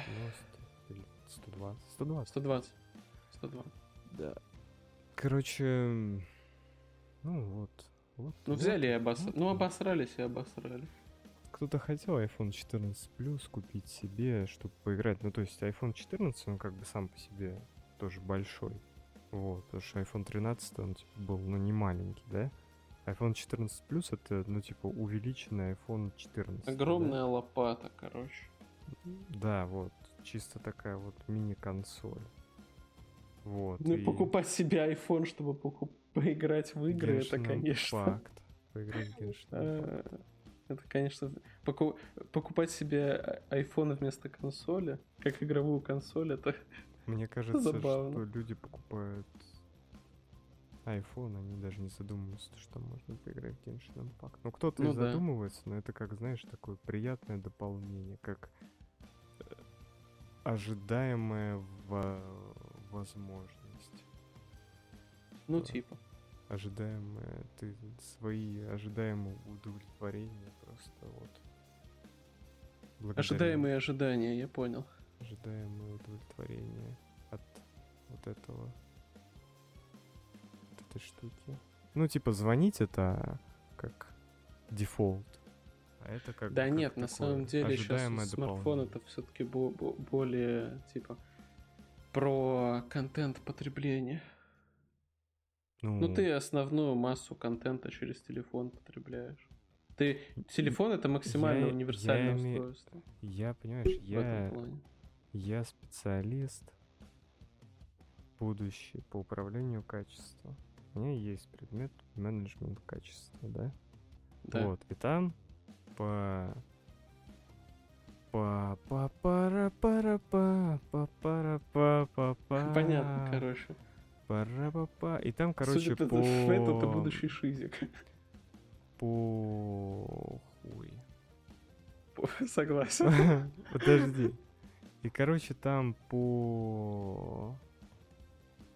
или 120. 120. 120. 120. Да. Короче, ну вот. вот ну вот, взяли и обосрали. Вот. Ну обосрались и обосрали. Кто-то хотел iPhone 14 Plus купить себе, чтобы поиграть. Ну то есть iPhone 14, он как бы сам по себе тоже большой. Вот, потому что iPhone 13, он типа, был, ну, не маленький, да? iPhone 14 Plus это, ну, типа, увеличенный iPhone 14. Огромная да? лопата, короче. Да, вот. чисто такая вот мини-консоль. Вот. Ну и покупать себе iPhone, чтобы покуп... поиграть в игры, это, конечно... Факт. Поиграть в Genshin А, Это, конечно, поку- покупать себе iPhone вместо консоли, как игровую консоль, это Мне кажется, Забавно. что люди покупают iPhone, они даже не задумываются, что можно поиграть в Genshin Impact. Ну, кто-то Ну и да. задумывается, но это, как, знаешь, такое приятное дополнение, как э, ожидаемая во- возможность. ну Да. типа. Ожидаемое, ты свои ожидаемые удовлетворения просто вот. благодаря Ожидаемые ожидания, я понял. Ожидаемое удовлетворение от вот этого от этой штуки. Ну, типа, звонить это как дефолт. А это как Да бы как нет, на самом деле сейчас смартфон это все-таки более типа про контент потребления. Ну, Ну ты основную массу контента через телефон потребляешь. Ты телефон это максимально я- универсальное я име- устройство я, понимаешь, в я, этом плане. Я специалист будущий по управлению качеством. У меня есть предмет менеджмент качества, да? Да. Вот, и там по па па пара пара па па пара па па па Понятно, короче. пара па па И там, короче, Судя по. Фэт это будущий шизик. По... Хуй. Согласен. [laughs] Подожди. И, короче, там по...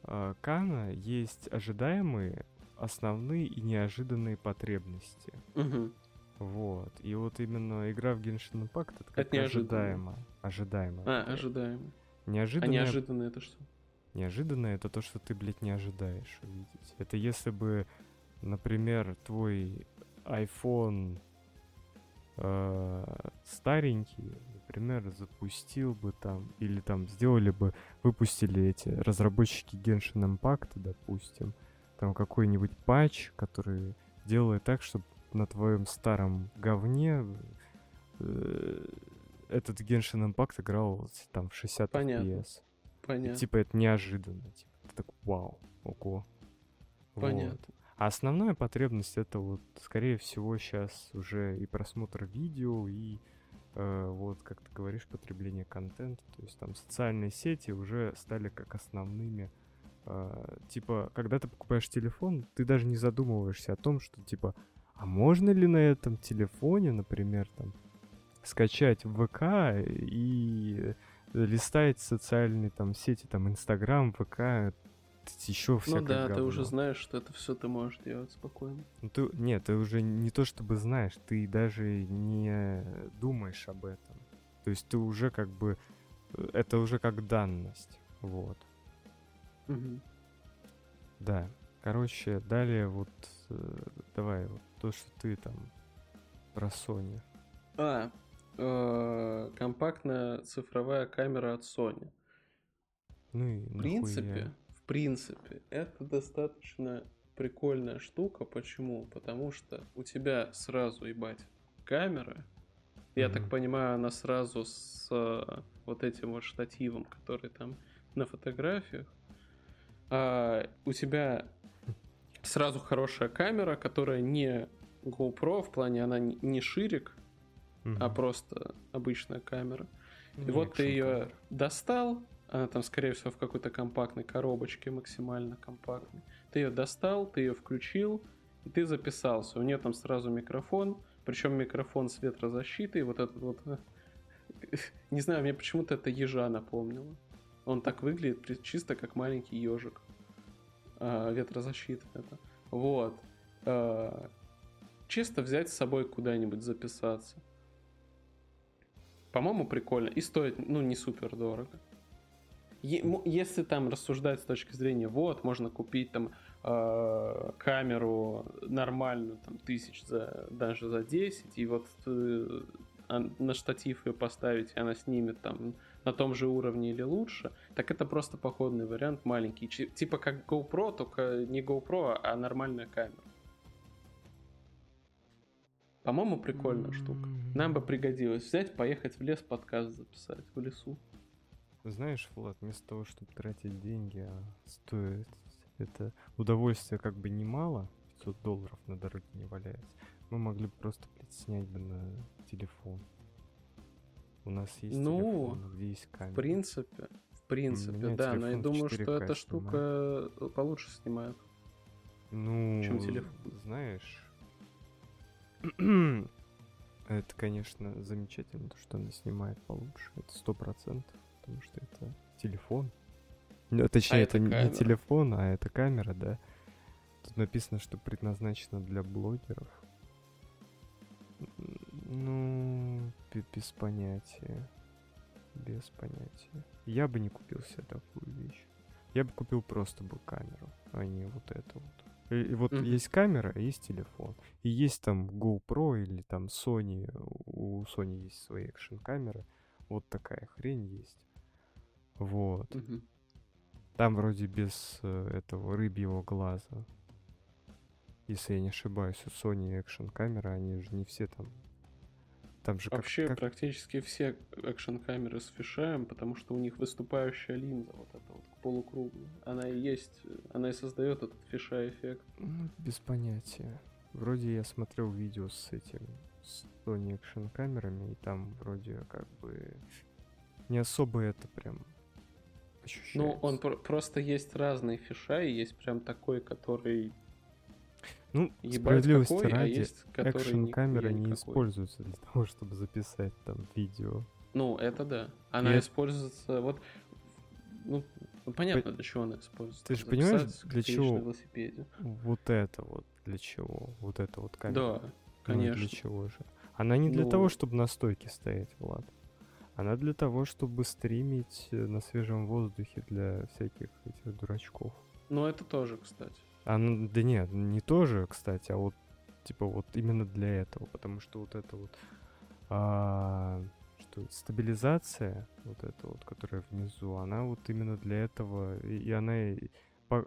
а, Кана есть ожидаемые, основные и неожиданные потребности. Мгм. Вот. И вот именно игра в Genshin Impact это как Это неожиданно. ожидаемо. Ожидаемо. А, ожидаемо. А Неожиданное, неожиданно это что? неожиданное это то, что ты, блядь, не ожидаешь увидеть. Это если бы, например, твой iPhone э, старенький, например, запустил бы там, или там сделали бы, выпустили эти разработчики Genshin Impact, допустим, там какой-нибудь патч, который делает так, чтобы на твоем старом говне э, этот Genshin Impact играл там в 60 Понятно. FPS. И, Понятно. типа это неожиданно. Типа, ты такой, вау, ого. Вот. А основная потребность это вот, скорее всего, сейчас уже и просмотр видео, и э, вот, как ты говоришь, потребление контента. То есть там социальные сети уже стали как основными. э, типа, когда ты покупаешь телефон, ты даже не задумываешься о том, что типа, а можно ли на этом телефоне, например, там, скачать ВК и листать социальные там сети, там, Инстаграм, ВК, еще Ну всякое да, ты говно. уже знаешь, что это все ты можешь делать спокойно. Ну, ты, нет, ты уже не то чтобы знаешь, ты даже не думаешь об этом. То есть ты уже как бы... э, Это уже как данность. Вот. Мгм. Да. Короче, далее вот... э, давай, вот то, что ты там про Sony. А, э, компактная цифровая камера от Sony. Ну и В принципе, принципе, это достаточно прикольная штука. Почему? Потому что у тебя сразу, ебать, камера. Я так Мгм. понимаю, она сразу с э, вот этим вот штативом, который там на фотографиях. А, у тебя сразу хорошая камера, которая не GoPro, в плане она не не ширик, а просто обычная камера. И вот ты ее достал, она там, скорее всего, в какой-то компактной коробочке, максимально компактной. Ты ее достал, ты ее включил, и ты записался. У нее там сразу микрофон, причем микрофон с ветрозащитой, вот этот вот... э, [laughs] Не знаю, мне почему-то это ежа напомнило. Он так выглядит чисто как маленький ежик. А, ветрозащита это. Вот. А, Чисто взять с собой куда-нибудь записаться. По-моему, прикольно. И стоит, ну, не супер дорого. Если там рассуждать с точки зрения, вот, можно купить там э, камеру нормальную, там, тысяч за, даже за 10, и вот э, на штатив ее поставить, и она снимет там на том же уровне или лучше, так это просто походный вариант маленький. Типа как GoPro, только не GoPro, а нормальная камера. По-моему, прикольная штука. Нам бы пригодилось взять, поехать в лес, подкаст записать в лесу. Знаешь, Влад, вместо того, чтобы тратить деньги, а стоит это удовольствие как бы немало, 500 долларов на дороге не валяется, мы могли бы просто, блядь, снять бы на телефон. У нас есть Ну, телефон, где есть камера. В принципе, в принципе, да, но я думаю, что 4К эта штука э, получше снимает. Ну, чем телефон. знаешь, [clears throat] это, конечно, замечательно, то, что она снимает получше. Это сто процентов, потому что это телефон. Ну, точнее, А это, это не камера. телефон, а это камера, да. Тут написано, что предназначено для блогеров. Ну, бе- без понятия. Без понятия. Я бы не купил себе такую вещь. Я бы купил просто бы камеру, а не вот это вот. И, и вот Мгм. есть камера, а есть телефон. И есть там GoPro или там Sony. У Sony есть свои экшн камеры. Вот такая хрень есть. Вот. Там вроде без э, этого рыбьего глаза. Если я не ошибаюсь, у Sony экшн камеры, они же не все там. Там же как- Вообще как, практически все экшн-камеры с фишаем, потому что у них выступающая линза, вот эта вот полукруглая. Она и есть, она и создает этот фиша-эффект. Ну, без понятия. Вроде я смотрел видео с этим, с Sony экшн камерами, и там вроде как бы не особо это прям ощущается. Ну, он про- просто есть разные фиша, и есть прям такой, который Ну, ебать справедливости какой, а ради, есть который экшн камера нихуя не никакой. используется для того, чтобы записать там видео. Ну, это да. Она это- используется, вот, ну, ну, понятно, для чего она используется. Ты же понимаешь, для чего? на велосипеде. Вот это вот для чего? Вот это вот камера. Да, Ну, конечно. для чего же? Она не для Ну- того, чтобы на стойке стоять, Влад. Она для того, чтобы стримить э, на свежем воздухе для всяких этих дурачков. Ну, это тоже, кстати. Она, да нет, не тоже, кстати, а вот типа вот именно для этого, потому что вот это вот а, что стабилизация, вот эта вот, которая внизу, она вот именно для этого, и, и она, и по-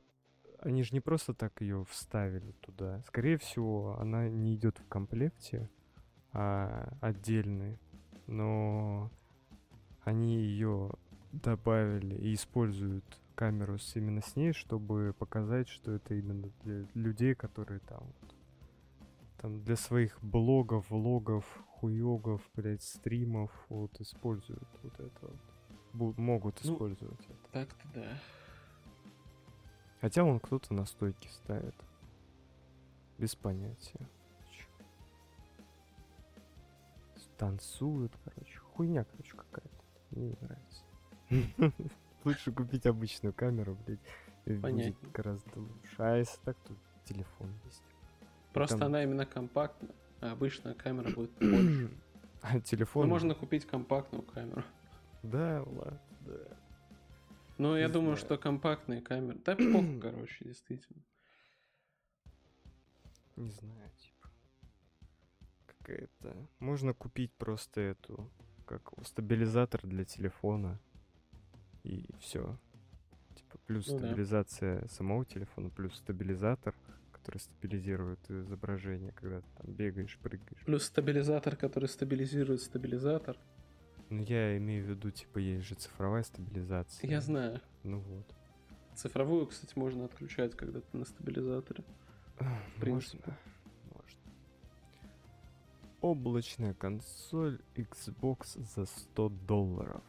они же не просто так ее вставили туда. Скорее всего, она не идет в комплекте, а отдельный, но они ее добавили и используют камеру с, именно с ней, чтобы показать, что это именно для людей, которые там вот, там для своих блогов, влогов, хуёгов, блядь, стримов вот используют вот это вот. Бу- могут Ну, использовать это. Так-то да. Хотя он кто-то на стойке ставит. Без понятия. Танцуют, короче. Хуйня, короче, какая-то. Мне не нравится. [laughs] Лучше купить обычную камеру, блядь. и Будет Понятно. гораздо лучше. А если так, то телефон есть. Просто Там- она именно компактная, а обычная камера будет больше. [clears throat] А телефон... Ну, можно купить компактную камеру. Да, ладно, да. Но я Не думаю, знаю. что компактные камеры... Да похуй, [clears throat] короче, действительно. Не знаю, типа. Какая-то... Можно купить просто эту... Как стабилизатор для телефона. И все. Типа плюс Ну да. стабилизация самого телефона, плюс стабилизатор, который стабилизирует изображение, когда ты там бегаешь, прыгаешь. Плюс стабилизатор, который стабилизирует стабилизатор. Ну, я имею в виду, типа, есть же цифровая стабилизация. Я знаю. Ну вот. Цифровую, кстати, можно отключать, когда ты на стабилизаторе. В принципе. Можно. Облачная консоль Xbox за 100 долларов.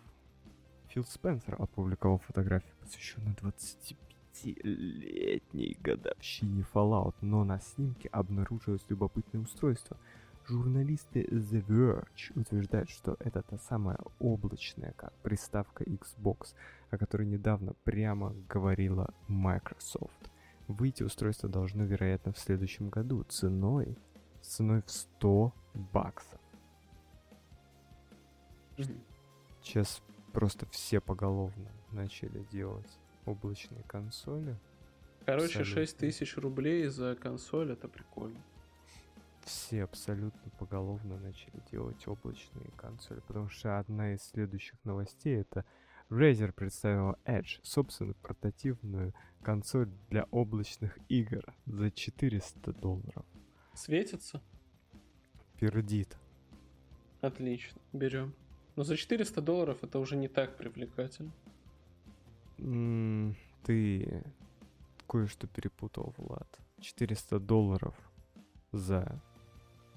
Фил Спенсер опубликовал фотографию, посвященную 25-летней годовщине Fallout, но на снимке обнаружилось любопытное устройство. Журналисты The Verge утверждают, что это та самая облачная как приставка Xbox, о которой недавно прямо говорила Microsoft. Выйти устройство должно, вероятно, в следующем году ценой, ценой в 100 баксов. Сейчас просто все поголовно начали делать облачные консоли. Короче, Абсолютно. 6 тысяч рублей за консоль, это прикольно. Все абсолютно поголовно начали делать облачные консоли, потому что одна из следующих новостей это Razer представила Edge, собственную портативную консоль для облачных игр за 400 долларов. Светится? Пердит. Отлично, берем. Но за 400 долларов это уже не так привлекательно. М, Ты кое-что перепутал, Влад. 400 долларов за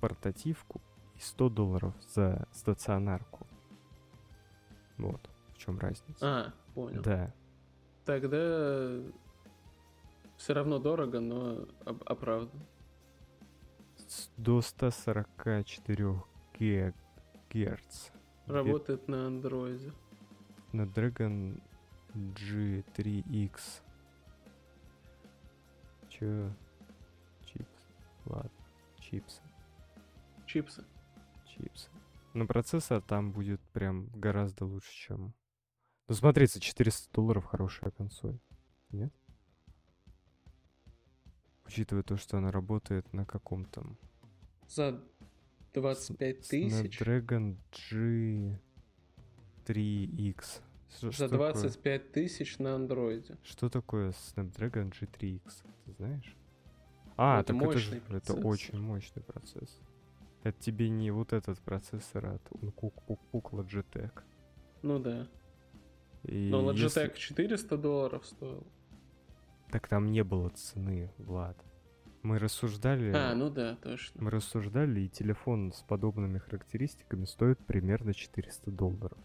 портативку и 100 долларов за стационарку. Вот в чем разница. А, понял. Да. Тогда все равно дорого, но оправдан. До 144 ге- герц. Работает на андроиде. На Dragon G3X. Чё? Чипс. Ладно. Чипсы. Чипсы. Чипсы. Но процессор там будет прям гораздо лучше, чем... Ну, смотрите, 400 долларов хорошая консоль. Нет? Учитывая то, что она работает на каком там... За 25 тысяч. Snapdragon G3X. Что- За что такое? 25 тысяч на андроиде. Что такое Snapdragon G3X? Ты знаешь? А, это так это же это очень мощный процесс. Это тебе не вот этот процессор от Uncook Logitech. Ну да. И Но если- Logitech 400 долларов стоил. Так там не было цены, Влад. Мы рассуждали... А, ну да, точно. Мы рассуждали, и телефон с подобными характеристиками стоит примерно 400 долларов.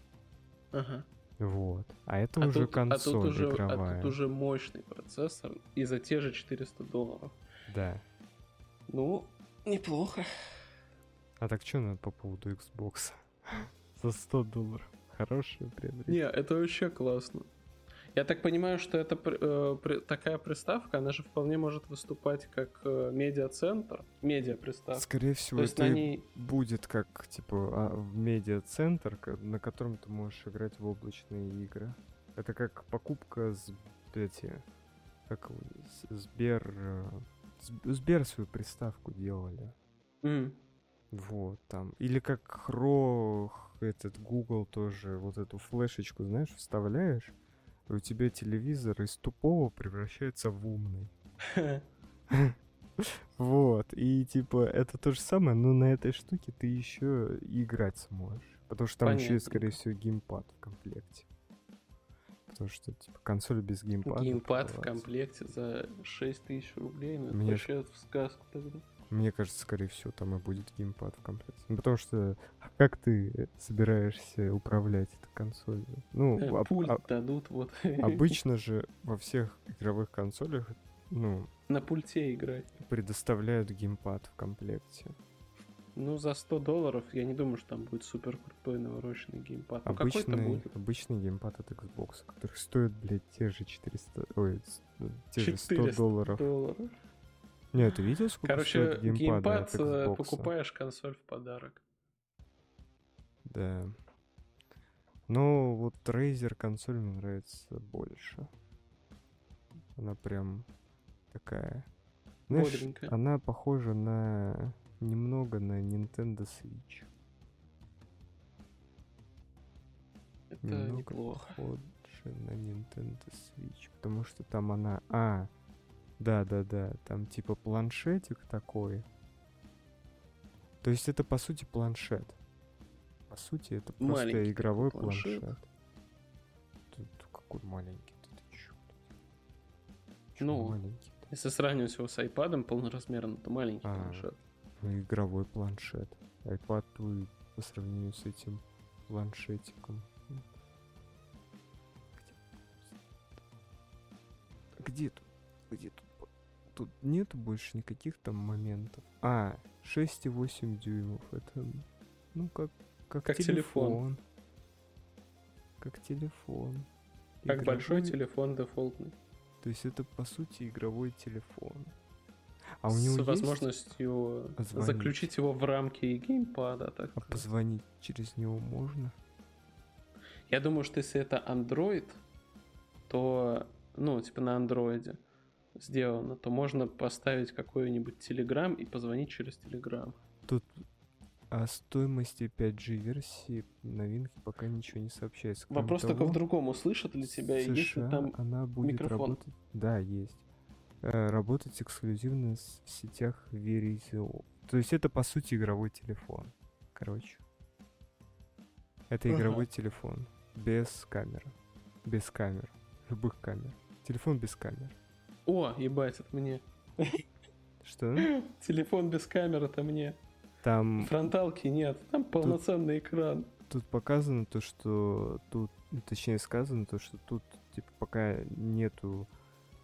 Ага. Вот. А это А уже тут, а консоль тут уже, а игровая. тут уже мощный процессор и за те же 400 долларов. Да. Ну, неплохо. А так что надо по поводу Xbox? [laughs] За 100 долларов. Хорошее приобретение. Не, это вообще классно. Я так понимаю, что это э, при- такая приставка, она же вполне может выступать как э, медиа-центр, медиа-приставка. Скорее всего, То есть это на ней... будет как, типа, а, медиа-центр, на котором ты можешь играть в облачные игры. Это как покупка с эти, как Сбер, э, Сб- Сбер свою приставку делали. М, Вот, там. Или как Хро, этот Google тоже, вот эту флешечку, знаешь, вставляешь, и у тебя телевизор из тупого превращается в умный. [laughs] Вот, и типа это то же самое, но на этой штуке ты еще играть сможешь. Потому что там еще и, скорее всего, геймпад в комплекте. Потому что, типа, консоль без геймпада. Геймпад в комплекте за 6 тысяч рублей, ну это вообще в сказку тогда. Мне кажется, скорее всего, там и будет геймпад в комплекте. Ну, потому что а как ты собираешься управлять этой консолью? Ну, Э, Пульт об- дадут, вот. обычно [laughs] же во всех игровых консолях, ну, На пульте играть. предоставляют геймпад в комплекте. Ну, за 100 долларов я не думаю, что там будет супер крутой навороченный геймпад. Ну, Обычный, будет. обычный геймпад от Xbox, который стоит, блядь, те же 400... Ой, ну, те же 100 400 долларов. долларов. Не, ты видел, сколько Короче, стоит геймпад от э, покупаешь консоль в подарок. Да. Но вот Razer консоль мне нравится больше. Она прям такая. Знаешь, Бодренькая. она похожа на немного на Nintendo Switch. Это Немного неплохо. похожа на Nintendo Switch, потому что там она, а, да, да, да, там типа планшетик такой. То есть это по сути планшет. По сути это просто Маленький игровой планшет. планшет. Тут какой маленький, ты чё? Чё Ну, маленький? Если сравнивать его с iPad полноразмерным, то маленький А. планшет. Ну, игровой планшет. iPad твой по сравнению с этим планшетиком. м. Где тут? Где тут? Тут нету больше никаких там моментов. А, 6,8 дюймов. Это, ну, как, как, Как телефон. телефон. Как телефон. Как большой телефон дефолтный. То есть это, по сути, игровой телефон. А у с него есть... возможностью звонить? заключить его в рамки геймпада. Так А позвонить через него можно? Я думаю, что если это Android, то, ну, типа на андроиде сделано, то можно поставить какой-нибудь Telegram и позвонить через Telegram. Тут о стоимости 5G версии новинки пока ничего не сообщается. Кроме Вопрос только в того, другом, услышат ли тебя, в если США там... она будет микрофон. работать. Да, есть. Э, работать эксклюзивно в сетях Verizon. То есть это по сути игровой телефон. Короче. Это Ага. игровой телефон. Без камеры. Без камер. Любых камер. Телефон без камер. О, ебать, это мне. Что? [laughs] Телефон без камер это мне. Там Фронталки нет, там полноценный экран. тут показано то, что тут, ну, точнее сказано то, что тут типа пока нету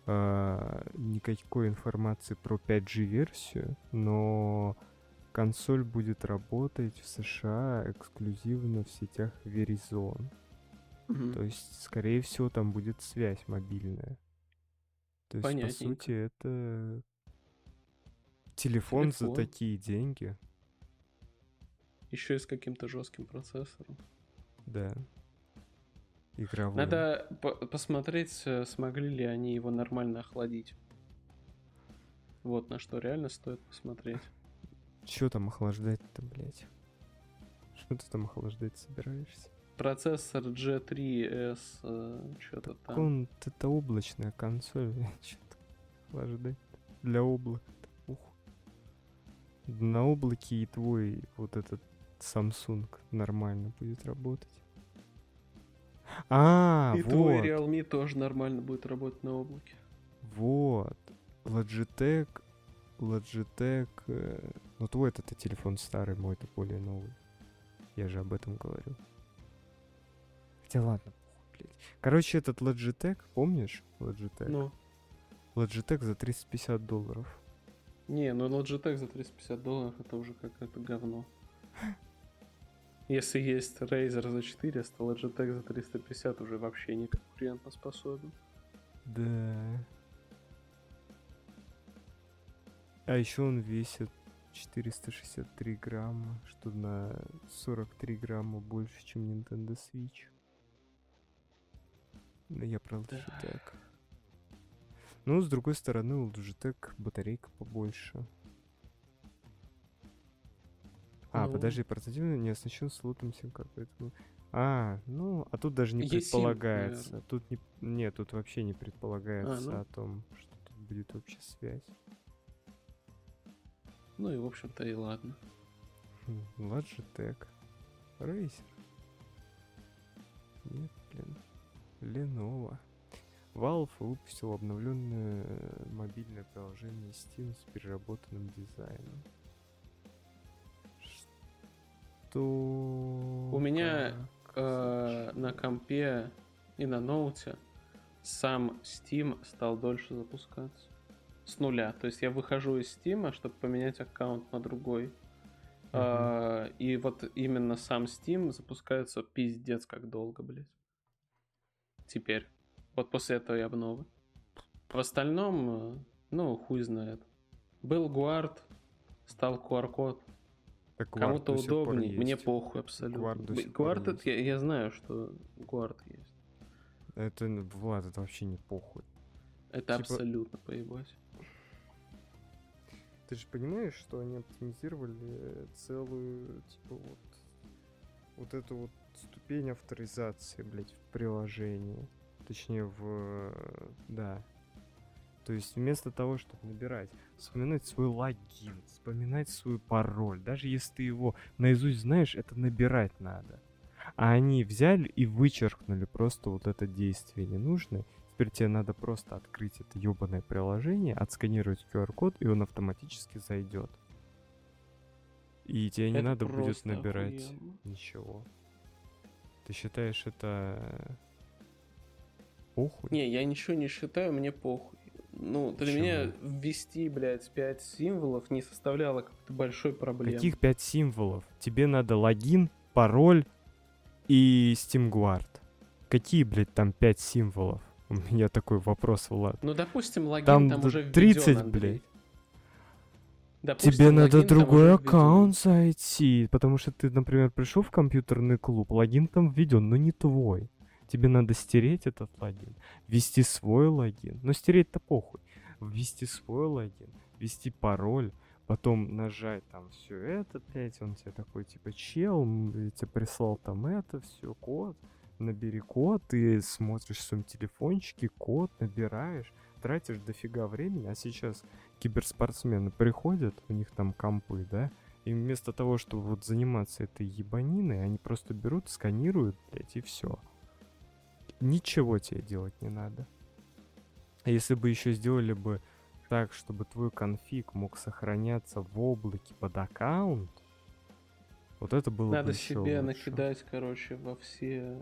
а, никакой информации про 5G версию, но консоль будет работать в США эксклюзивно в сетях Verizon. Мгм. То есть, скорее всего, там будет связь мобильная. То есть, по сути, это телефон, за Телефон. такие деньги. Еще и с каким-то жестким процессором. Да. Игровой. Надо по- посмотреть, э, смогли ли они его нормально охладить. Вот на что реально стоит посмотреть. Че там охлаждать-то, блядь? [laughs] Что ты там охлаждать собираешься? Процессор G3S, что-то Так там. он, это облачная консоль, что там охлаждать для облака. Ух. На облаке и твой вот этот Samsung нормально будет работать. А, И вот, твой Realme тоже нормально будет работать на облаке. вот. Logitech, Logitech, э, ну твой это телефон старый, мой это более новый. Я же об этом говорю. Хотя ладно, блядь. Короче, этот Logitech, помнишь? Logitech. Ну, Logitech за 350 долларов. не, ну Logitech за 350 долларов это уже какое-то говно. [laughs] Если есть Razer за 400, Logitech за 350 уже вообще не конкурентно способен. Да. А еще он весит 463 грамма, что на 43 грамма больше, чем Nintendo Switch. Ну, я про. Logitech. Ну, с другой стороны, у Logitech батарейка побольше. А, Ну. подожди, портативный не оснащен слотом сим-карт, поэтому... А, ну, а тут даже не Есть сим, предполагается. наверно. Тут не... Нет, тут вообще не предполагается ну. о том, что тут будет общая связь. Ну и в общем-то и ладно. Хм, Logitech. Razer. Нет, блин. Lenovo. Valve выпустил обновленное мобильное приложение Steam с переработанным дизайном. Что? У меня? Э, на компе и на ноуте сам Steam стал дольше запускаться. С нуля. То есть я выхожу из Steam, чтобы поменять аккаунт на другой. А, и вот именно сам Steam запускается пиздец как долго, блядь. Теперь. Вот после этой обновы. В остальном, э, ну, хуй знает. Был Guard, стал QR-код. Так Кому-то удобней, мне похуй абсолютно. Это- есть. я, я знаю, что Guard есть. Это, н- Влад, это вообще не похуй. Это Типа- абсолютно поебать. Ты же понимаешь, что они оптимизировали целую, типа, вот, вот эту вот ступень авторизации, блядь, в приложении. Точнее, в... э, Да. То есть вместо того, чтобы набирать, вспоминать свой логин, вспоминать свой пароль, даже если ты его наизусть знаешь, это набирать надо. А они взяли и вычеркнули просто вот это действие ненужное. Теперь тебе надо просто открыть это ебаное приложение, отсканировать QR-код, и он автоматически зайдет. И тебе не Это надо будет набирать охуенно. ничего. Ты считаешь это похуй? Не, я ничего не считаю, мне похуй. Ну, для Почему? меня ввести, блядь, 5 символов не составляло какой-то большой проблемы. Каких пять символов? Тебе надо логин, пароль и SteamGuard. Какие, блядь, там пять символов? У меня такой вопрос, Влад. Ну, допустим, логин Там там, уже 30, введён, Андрей. блядь. Допустим, Тебе надо другой аккаунт зайти, потому что ты, например, пришел в компьютерный клуб, логин там введен, но не твой. Тебе надо стереть этот логин, ввести свой логин. Но стереть-то похуй. Ввести свой логин, ввести пароль, потом нажать там все это, блядь, он тебе такой, типа, чел, тебе прислал там это, все, код, набери код, ты смотришь в своем телефончике, код набираешь, тратишь дофига времени, а сейчас киберспортсмены приходят, у них там компы, да, и вместо того, чтобы вот заниматься этой ебаниной, они просто берут, сканируют, блядь, и все. ничего тебе делать не надо. А если бы еще сделали бы так, чтобы твой конфиг мог сохраняться в облаке под аккаунт, вот это было Надо бы себе лучше. накидать, короче, во все...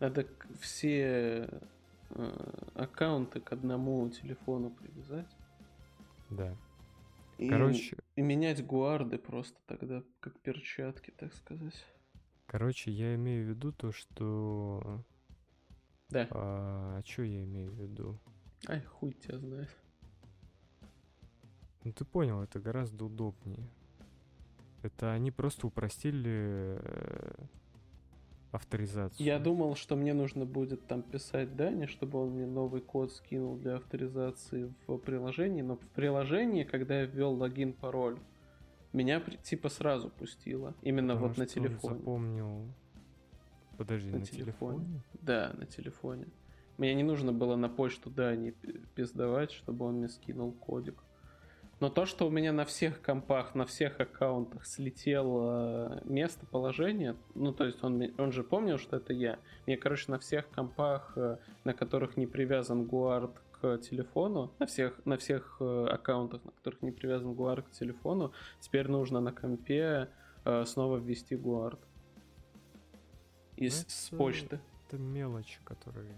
Надо все э, аккаунты к одному телефону привязать. Да. И, Короче, и менять гуарды просто тогда, как перчатки, так сказать. короче, я имею в виду то, что... Да. А что я имею в виду? Ай, хуй тебя знает. Ну ты понял, это гораздо удобнее. Это они просто упростили э, авторизацию. Я думал, что мне нужно будет там писать Дане, чтобы он мне новый код скинул для авторизации в приложении, но в приложении, когда я ввел логин, пароль, меня типа сразу пустило. Именно Потому вот на телефоне. запомнил... Подожди, На на, телефоне. телефоне? Да, на телефоне. Мне не нужно было на почту Дани пиздовать, чтобы он мне скинул кодик. Но то, что у меня на всех компах, на всех аккаунтах слетело местоположение, ну, то есть он, он же помнил, что это я. Мне, короче, на всех компах, э, на которых не привязан гуард к телефону, на всех, на всех э, аккаунтах, на которых не привязан гуард к телефону, теперь нужно на компе э, снова ввести гуард. Из, с Это- почты. Это мелочи, которые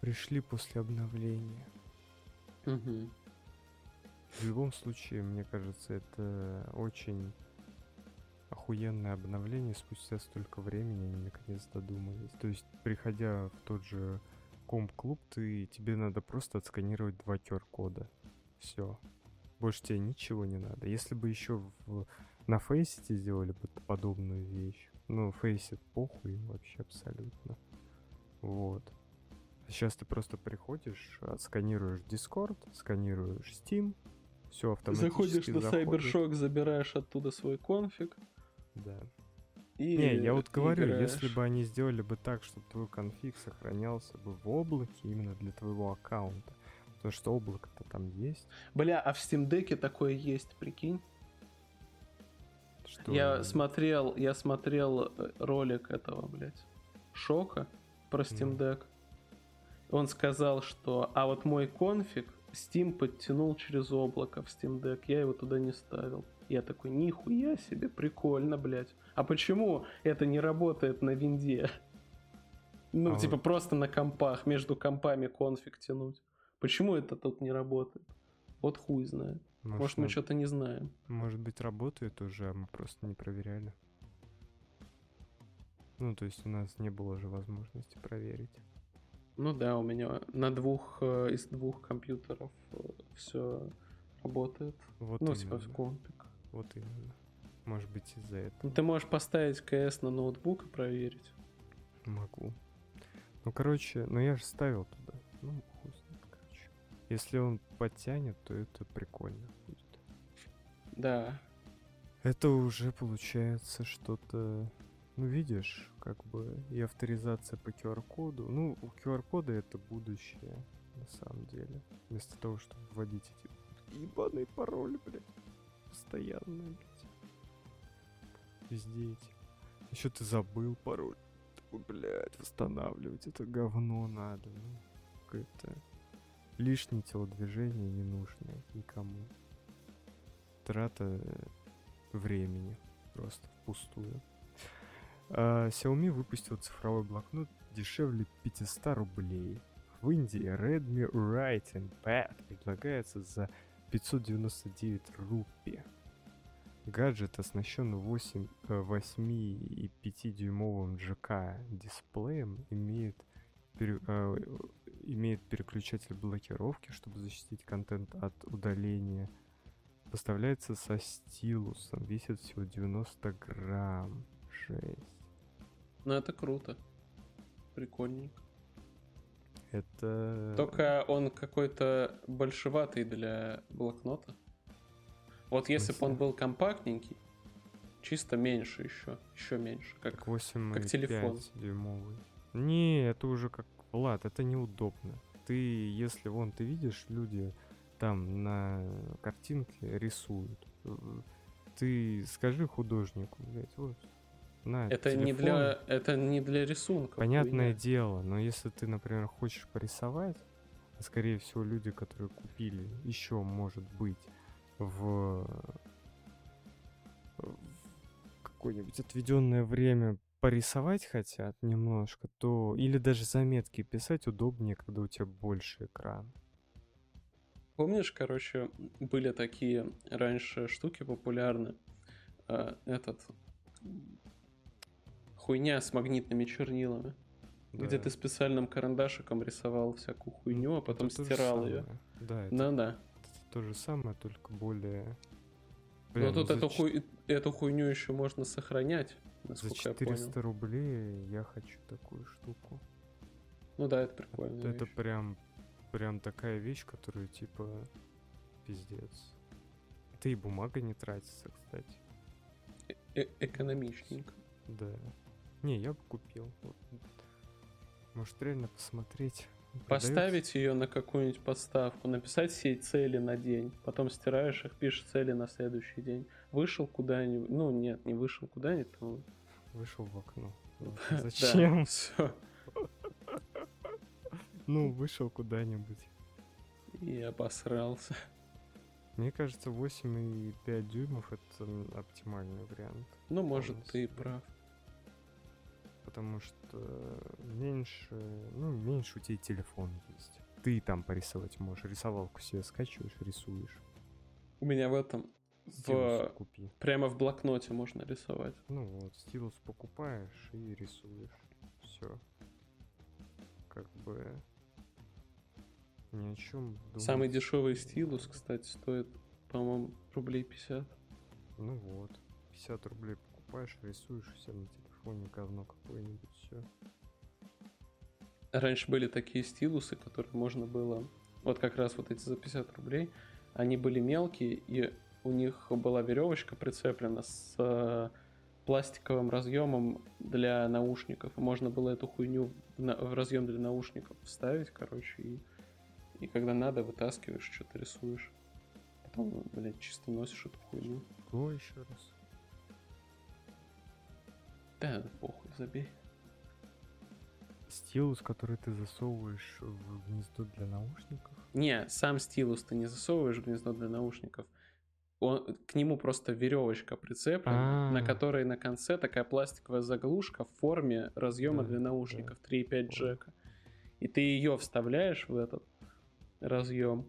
пришли после обновления. Мгм. В любом случае, мне кажется, это очень охуенное обновление спустя столько времени они наконец додумались. То есть, приходя в тот же комп-клуб, ты, тебе надо просто отсканировать два QR-кода. Все. Больше тебе ничего не надо. Если бы еще в, на фейсите сделали бы подобную вещь, ну, фейсит похуй вообще абсолютно. Вот. Сейчас ты просто приходишь, отсканируешь Discord, сканируешь Steam, все автоматически Заходишь на заходит. Cybershock, забираешь оттуда свой конфиг Да. и Не, я вот говорю, играешь. если бы они сделали бы так, чтобы твой конфиг сохранялся бы в облаке именно для твоего аккаунта, потому что облако-то там есть. Бля, а в Steam Deck такое есть, прикинь? Что Я смотрел, я смотрел э, ролик этого, блядь, Шока про Steam. Deck. Он сказал, что а вот мой конфиг Steam подтянул через облако в Steam Deck, я его туда не ставил. Я такой, нихуя себе, прикольно, блядь. А почему это не работает на винде? Ну, А типа вот- просто на компах, между компами конфиг тянуть. Почему это тут не работает? Вот хуй знает. Может, мы надо- что-то не знаем. Может быть, работает уже, а мы просто не проверяли. Ну, то есть у нас не было же возможности проверить. Ну да, у меня на двух э, из двух компьютеров все работает. Вот ну, типа именно. в компик. Вот именно. Может быть, из-за этого. Ты можешь поставить КС на ноутбук и проверить. Могу. Ну, короче, ну я же ставил туда. Ну, хуй знает, короче. Если он подтянет, то это прикольно будет. Да. Это уже получается что-то... Ну, видишь, как бы и авторизация по QR-коду. Ну, у QR-кода это будущее, на самом деле. Вместо того, чтобы вводить эти ебаные пароли, блядь. Постоянно, блядь. Везде эти. Еще ты забыл пароль. Такой, блядь, восстанавливать это говно надо. Ну, какое-то лишнее телодвижение ненужное никому. Трата э, времени просто впустую. А, Xiaomi выпустил цифровой блокнот дешевле 500 рублей. В Индии Redmi Writing Pad предлагается за 599 рупий. Гаджет оснащен 8, э, 8,5-дюймовым GK дисплеем, имеет, пере- э, имеет переключатель блокировки, чтобы защитить контент от удаления. Поставляется со стилусом, весит всего 90 грамм. Жесть. Ну, это круто. Прикольненько. Это... Только он какой-то большеватый для блокнота. Вот если бы он был компактненький, чисто меньше еще, еще меньше, как Как 8 как телефон. дюймовый. Не, это уже как... Влад, это неудобно. Ты, если вон, ты видишь, люди там на картинке рисуют. Э, Ты скажи художнику, блядь, вот, на Это не телефон. для, это не для рисунка. Понятное хуйня. дело, но если ты, например, хочешь порисовать, скорее всего люди, которые купили, еще может быть в, в какое-нибудь отведенное время порисовать хотят немножко, то или даже заметки писать удобнее, когда у тебя больше экран. Помнишь, короче, были такие раньше штуки популярны. А, этот хуйня с магнитными чернилами. Где Да. ты специальным карандашиком рисовал всякую хуйню, а Это потом то же стирал ее. Да, это, Ну да. это то же самое, только более... Но Блин, тут за эту, хуй- эту хуйню еще можно сохранять, За насколько я понял. 400 рублей я хочу такую штуку. Ну да, это прикольно. Это прям, прям такая вещь, которую типа пиздец. Это и бумага не тратится, кстати. Э, экономичненько. Да. Не, я бы купил. Может реально посмотреть. продается? Поставить ее на какую-нибудь подставку, написать все цели на день, потом стираешь их, пишешь цели на следующий день. Вышел куда-нибудь, ну нет, не вышел куда-нибудь, то Вышел в окно. [laughs] Да, Зачем? [laughs] всё. Ну, вышел куда-нибудь. И обосрался. Мне кажется, 8,5 дюймов это оптимальный вариант. Ну, может, ты и прав. Потому что меньше, ну, меньше у тебя телефон есть. Ты там порисовать можешь. Рисовалку себе скачиваешь, рисуешь. У меня в этом, Стилус в, купи. прямо в блокноте можно рисовать. Ну вот, стилус покупаешь и рисуешь. Все. Как бы ни о чем Самый дешевый стилус, кстати, стоит, по-моему, рублей 50. Ну вот. 50 рублей покупаешь, рисуешь себя на телефоне говно какое-нибудь, все. Раньше были такие стилусы, которые можно было... Вот как раз вот эти за 50 рублей, они были мелкие, и у них была веревочка прицеплена с э, пластиковым разъемом для наушников. И можно было эту хуйню в, на- в разъем для наушников вставить, короче, и, и когда надо, вытаскиваешь, что-то рисуешь. Потом, блядь, чисто носишь эту хуйню. Го еще раз. Да, похуй, забей. Стилус, который ты засовываешь в гнездо для наушников. Не, сам стилус ты не засовываешь в гнездо для наушников. Он, к нему просто веревочка прицеплена, на А. которой на конце такая пластиковая заглушка в форме разъема Да, для да. наушников 3.5 Понял. джека. И ты ее вставляешь в этот разъем.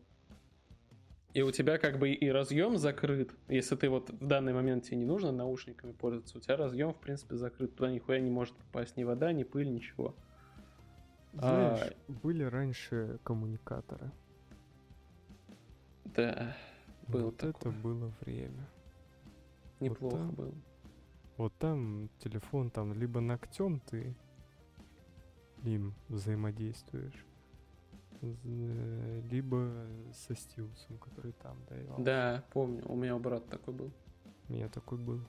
И у тебя как бы и разъем закрыт. Если ты вот в данный момент тебе не нужно наушниками пользоваться, у тебя разъем в принципе закрыт. Туда нихуя не может попасть ни вода, ни пыль, ничего. А. Знаешь, были раньше коммуникаторы. Да, было вот такое. это было время. неплохо там было. Вот там телефон, там либо ногтем ты им взаимодействуешь, либо со стилусом, который там давал. Да, помню, у меня брат такой был. У меня такой был.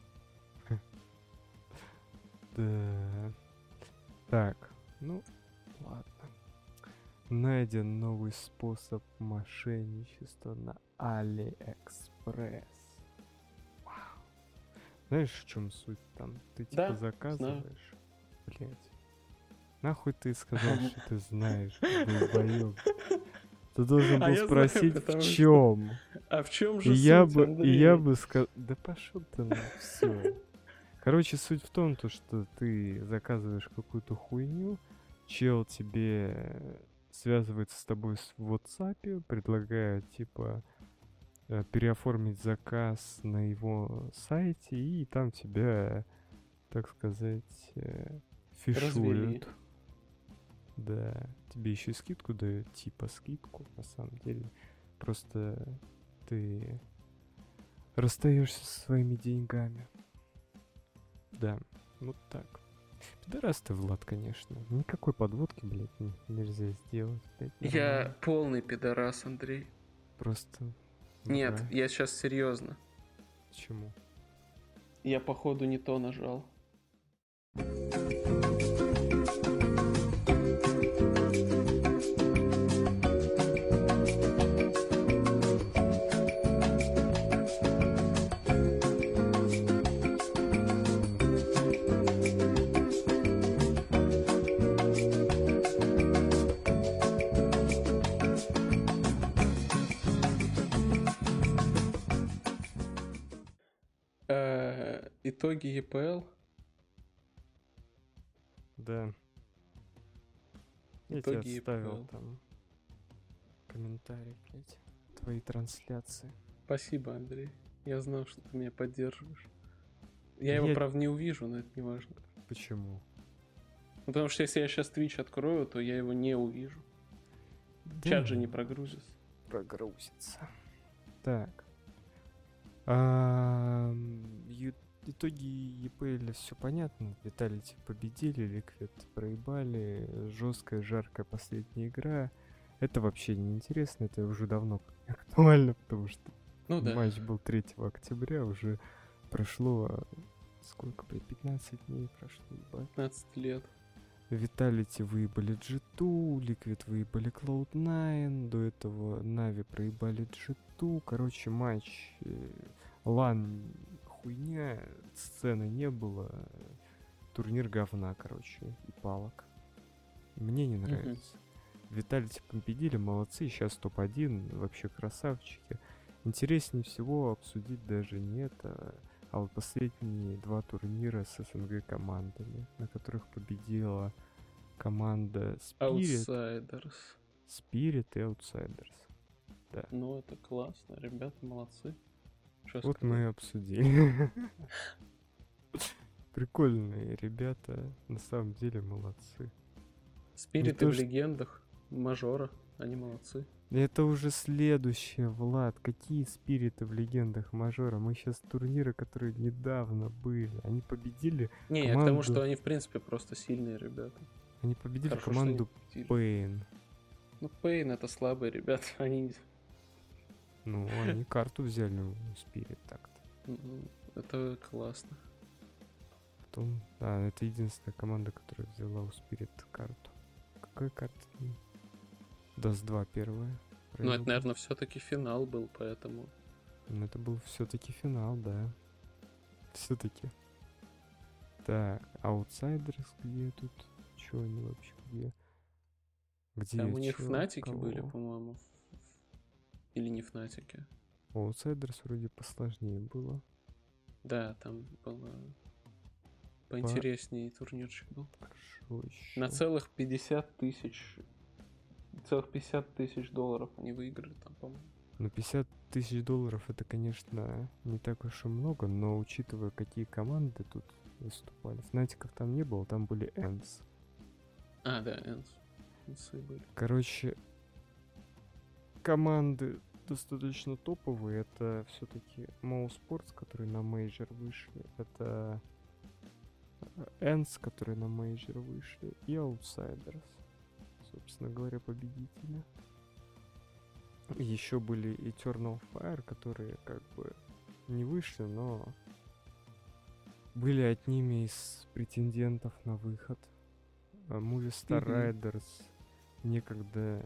[laughs] Да. Так, ну, ладно. Найден новый способ мошенничества на Алиэкспресс. Вау. Знаешь, в чем суть там? Ты типа Да, заказываешь. Блять. Нахуй ты сказал, [laughs] что ты знаешь, долбоёб? Ты должен А был я знаю, спросить, потому в чем. А в чем И же я суть, бы, и Андрей? я бы сказал, да пошел ты на все. Короче, суть в том, то, что ты заказываешь какую-то хуйню, чел тебе связывается с тобой в WhatsApp, предлагает типа э, переоформить заказ на его сайте, и там тебя, так сказать, э, Развели. Да, тебе еще и скидку дают, типа скидку, на самом деле. Просто ты расстаешься со своими деньгами. Да, вот так. Пидорас ты, Влад, конечно. Никакой подводки, блядь, нельзя сделать, блядь. Я нормально. полный пидорас, Андрей. Просто... Нет, да. я сейчас серьезно. Почему? Я походу не то нажал. Э, итоги ЕПЛ. Да. Я Итоги тебе оставил EPL. там комментарий, блядь. Твои трансляции. Спасибо, Андрей. Я знал, что ты меня поддерживаешь. Я его, Я- правда, не увижу, но это не важно. Почему? Ну, Потому что если я сейчас Twitch открою, то я его не увижу. Чат же не прогрузится. прогрузится. Так. А, ю- итоги EPL все понятно. Vitality победили, Liquid проебали. Жесткая, жаркая последняя игра. Это вообще не интересно, это уже давно [laughs] актуально, потому что Ну да. матч был 3 октября, уже прошло а, сколько, блядь, 15 дней прошло, ебать. 15 лет. Vitality выебали G2, Liquid выебали Cloud9, до этого NAVI проебали G2. Короче, матч э, лан хуйня, сцены не было, турнир говна, короче, и палок. Мне не нравится. Виталити победили, молодцы, сейчас топ-1, вообще красавчики. Интереснее всего обсудить даже не это, а вот последние два турнира с СНГ командами, на которых победила команда Spirit, Outsiders. Spirit и Outsiders. Ну, это классно. Ребята молодцы. Чё Вот сказать? мы и обсудили. [laughs] Прикольные ребята, на самом деле молодцы. Спириты в что- легендах, мажора, они молодцы. Это уже следующее, Влад. Какие спириты в легендах мажора? Мы сейчас турниры, которые недавно были. Они победили. Не, я к Команду- тому, что они, в принципе, просто сильные ребята. Они победили Хорошо, что они команду победили. paiN. Ну, paiN это слабые ребята, [laughs] они... Ну, они карту взяли у Spirit так-то. Это классно. Потом, да, это единственная команда, которая взяла у Spirit карту. Какая карта? Dust 2 первая. Ну, это, наверное, все-таки финал был, поэтому... Ну, это был все-таки финал, да. Все-таки. Так, Outsiders где тут? Че они вообще где? Где? Там у них чё, фнатики были, по-моему. Или не фнатики. У Outsiders вроде посложнее было. Да, там было... Поинтереснее турнирчик был. Хорошо еще. На целых 50 тысяч... Целых 50 тысяч долларов они выиграли там, по-моему. Ну, 50 тысяч долларов это, конечно, не так уж и много, но учитывая, какие команды тут выступали. Фнатиков там не было, там были ENCE. А, да, ENCE. ENCE ы были. Короче, команды достаточно топовые. Это все-таки Mouse Sports, которые на мейджор вышли. Это ENCE, которые на мейджор вышли. И Outsiders. Собственно говоря, победители. Еще были Eternal Fire, которые как бы не вышли, но были одними из претендентов на выход. А Movie Star Мгм. Riders некогда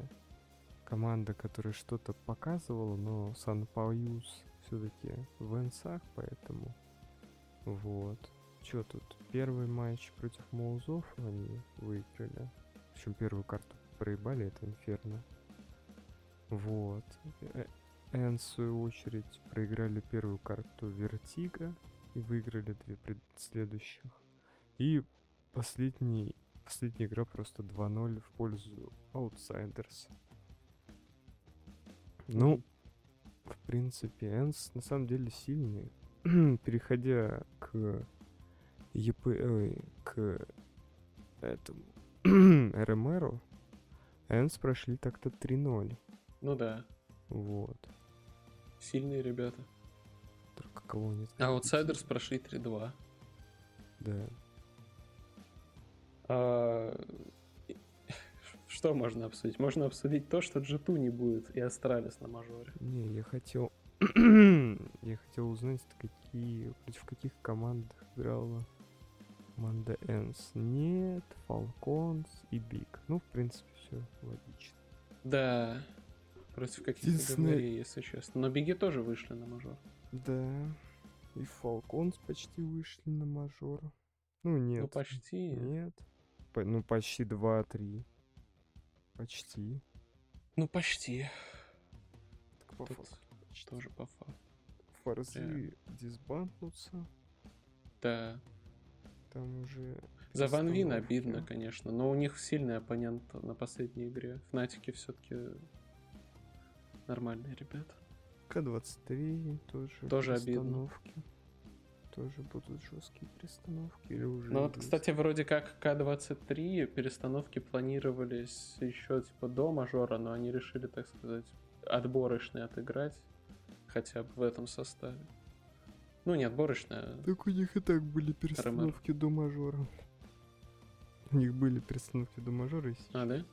команда, которая что-то показывала, но Сан Пауюс все-таки в энсах, поэтому вот. Что тут? Первый матч против Моузов они выиграли. Общем, первую карту проебали, это Инферно. Вот. Э, ENCE, в свою очередь, проиграли первую карту Vertigo и выиграли две пред- следующих. И последний, последняя игра просто 2-0 в пользу Outsiders. Ну, в принципе, ENCE на самом деле сильный. [clears throat] Переходя к EP, ой, к этому RMR [clears throat] у, ENCE прошли так-то 3-0. Ну да, Вот. сильные ребята. Только кого нет. А Outsiders прошли 3-2. Да. А, Что можно обсудить? Можно обсудить то, что G2 не будет и Astralis на мажоре. Не, я хотел... [clears throat] я хотел узнать, какие... против каких команд играла команда Энс. Нет, Falcons и Биг. Ну, в принципе, все логично. Да, против каких-то говнарей, если честно. Но Биги тоже вышли на мажор. Да. И Falcons почти вышли на мажор. Ну, нет. Ну почти. Нет. По- ну, почти 2-3. Почти. Ну почти. Так по Тут факту. Тоже по факту. форзы дисбанкнутся. Да. Там уже... За Ван Вин обидно, конечно, но у них сильный оппонент на последней игре. Фнатики все-таки нормальные ребята. К-23 тоже Тоже обидно. Тоже будут жесткие перестановки или уже Ну вот, есть? кстати, вроде как К-23 перестановки планировались еще типа до мажора, но они решили, так сказать, отборочные отыграть хотя бы в этом составе. Ну, не отборочная, Так у них и так были перестановки до мажора. У них были перестановки до мажора и сейчас. а, да?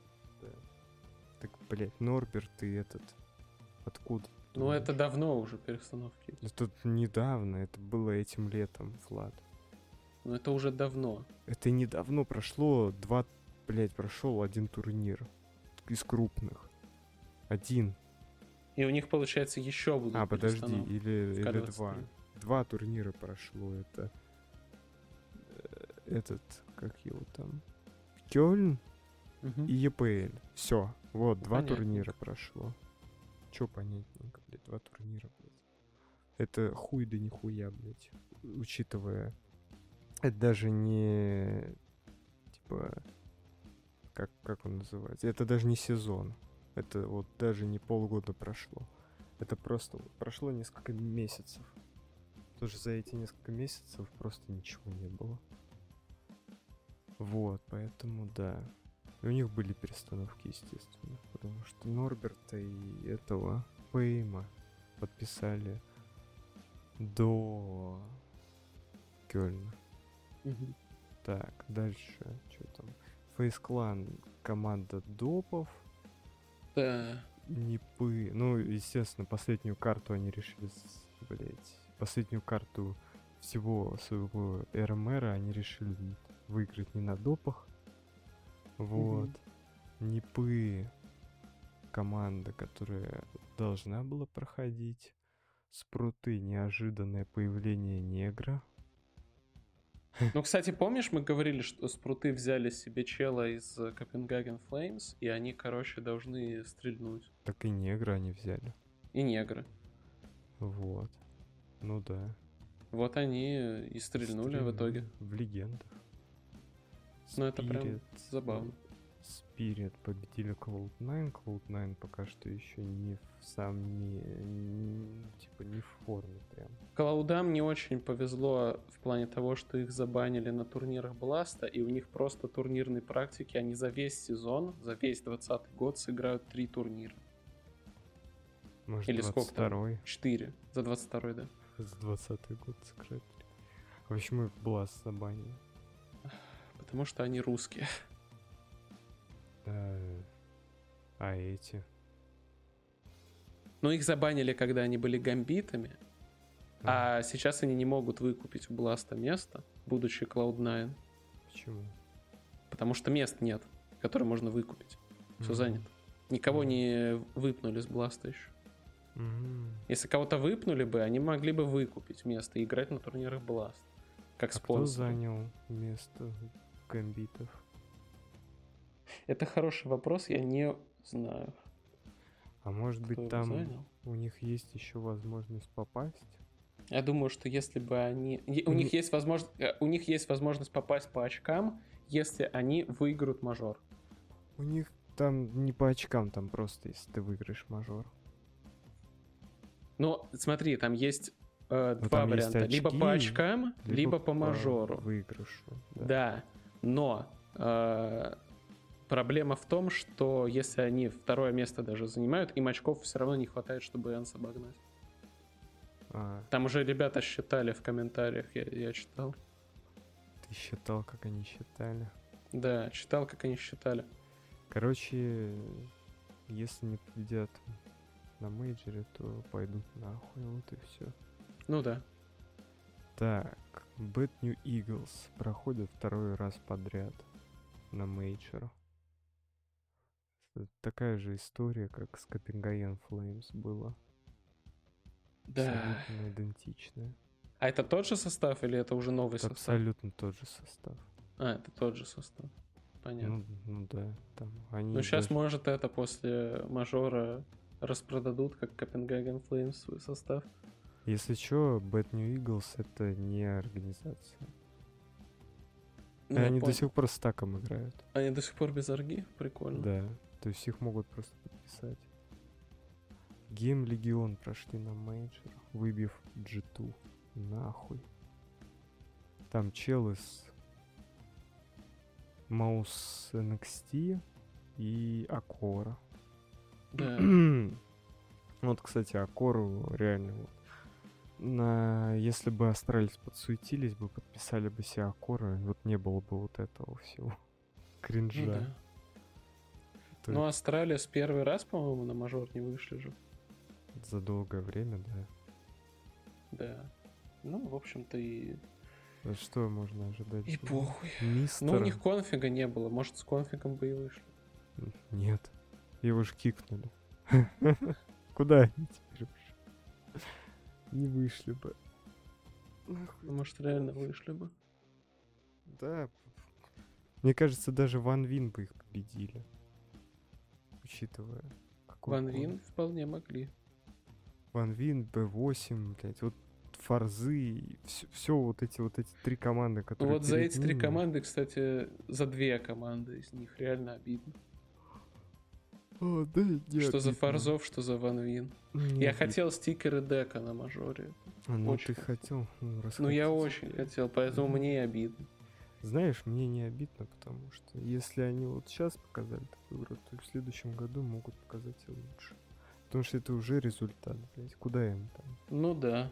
Так, блядь, Норберт и этот... Откуда? Ну, это давно уже перестановки. Это недавно, это было этим летом, Влад. Но это уже давно. Это недавно прошло два, блядь, прошел один турнир из крупных. Один. И у них, получается, еще будут А, подожди, или, или К-23. два. Два турнира прошло. Это э, этот, как его там, Кёльн Мгм. и ЕПЛ. Все, вот, два Понятненько. турнира прошло. Че понятненько, блядь, два турнира, блядь. Это хуй да нихуя, блядь. Учитывая, это даже не, типа, как, как он называется? Это даже не сезон. Это вот даже не полгода прошло. Это просто прошло несколько месяцев. Тоже за эти несколько месяцев просто ничего не было. Вот, поэтому да. И у них были перестановки, естественно. Потому что Норберта и этого Пейма подписали до Кёльна. Так, дальше, что там? Фейс Клан, команда допов, Да. Нипы. Ну, естественно, последнюю карту они решили, блять, последнюю карту всего своего РМР они решили выиграть не на допах. Вот. Нипы команда, которая должна была проходить. Спруты неожиданное появление негра. Ну, кстати, помнишь, мы говорили, что спруты взяли себе чела из э, Копенгаген Флеймс, и они, короче, должны стрельнуть. Так и негра они взяли. И негры. Вот. Ну да. Вот они и стрельнули в итоге. В легендах. Ну, это прям забавно. Spirit победили Cloud9. Cloud9 пока что еще не в сами... не- типа не в форме прям. Клаудам не очень повезло в плане того, что их забанили на турнирах Бласта, и у них просто турнирной практики, они за весь сезон, за весь 20 год сыграют три турнира. Может, Или сколько там? 22-й? Четыре. За 22 да. За 20 год сыграть. А почему их Бласт забанили? Потому что они русские. А, а эти? Но их забанили, когда они были гамбитами, А, а сейчас они не могут выкупить у Бласта место, будучи Cloud9, почему? потому что мест нет, которые можно выкупить. Все Мгм. занято. Никого Мгм. не выпнули с Бласта еще. Мгм. Если кого-то выпнули бы, они могли бы выкупить место и играть на турнирах Blast. Как А кто спонсор. занял место гамбитов? Это хороший вопрос, я не знаю. А может Кто быть там занял? у них есть еще возможность попасть? Я думаю, что если бы они... У них есть возможность... У них есть возможность попасть по очкам, если они выиграют мажор. У них там не по очкам, там просто если ты выиграешь мажор. Но смотри, там есть э, два там есть варианта. либо по очки, очкам, либо, по мажору. выигрышу. Да. Да, но э, проблема в том, что если они второе место даже занимают, им очков все равно не хватает, чтобы Энс обогнать. А, Там уже ребята считали в комментариях, я, я читал. ты считал, как они считали. Да, читал, как они считали. Короче, если не победят на мейджоре, то пойдут нахуй, вот и все. Ну да. Так, Bad News Eagles проходит второй раз подряд на мейджор. Это Такая же история, как с Copenhagen Flames была. Да. Абсолютно идентичная. А это тот же состав или это уже новый Это состав? абсолютно тот же состав. А, это тот же состав. Понятно. Ну, ну да, там они Ну, сейчас, даже- может, это после мажора распродадут, как Copenhagen Flames свой состав. Если что, Bad News Eagles это не организация. Ну, они до понял. сих пор с таком играют. Они до сих пор без орги? Прикольно. Да. То есть их могут просто подписать. GamerLegion прошли на мейджор, выбив G2. Нахуй. Там чел из MOUZ NXT и acoR а. Да. [clears throat] вот, кстати, acoR у реально вот. На... Если бы Astralis подсуетились бы, подписали бы себе acoR а, вот не было бы вот этого всего. [laughs] Кринжа. Ну, да. Ну, Astralis первый раз, по-моему, на мажор не вышли же. За долгое время, да. Да. Ну, в общем-то, и, А Что можно ожидать? и похуй. Мистера? Ну, у них конфига не было. Может, с конфигом бы и вышли. Нет. Его ж кикнули. [laughs] Куда они теперь ушли? Не вышли бы. Может, реально вышли бы. Да. Мне кажется, даже Ван Вин бы их победили. Учитывая. какой Ван. Вин вполне могли. Ван Вин, Б8, блядь, вот Форзы, все, вот эти вот эти три команды, Ну, которые вот за эти три ними. команды, кстати, за две команды из них реально обидно. О, да, не что за обидно. Форзов, что за Ван Вин. Не Я обидно. хотел стикеры дека на мажоре. А, ну очень ты хотел. Ну, Ну, я очень хотел, поэтому Мгм. мне и обидно. Знаешь, мне не обидно, потому что если они вот сейчас показали такую игру, то в следующем году могут показать и лучше. Потому что это уже результат, блядь. Куда им там? Ну да.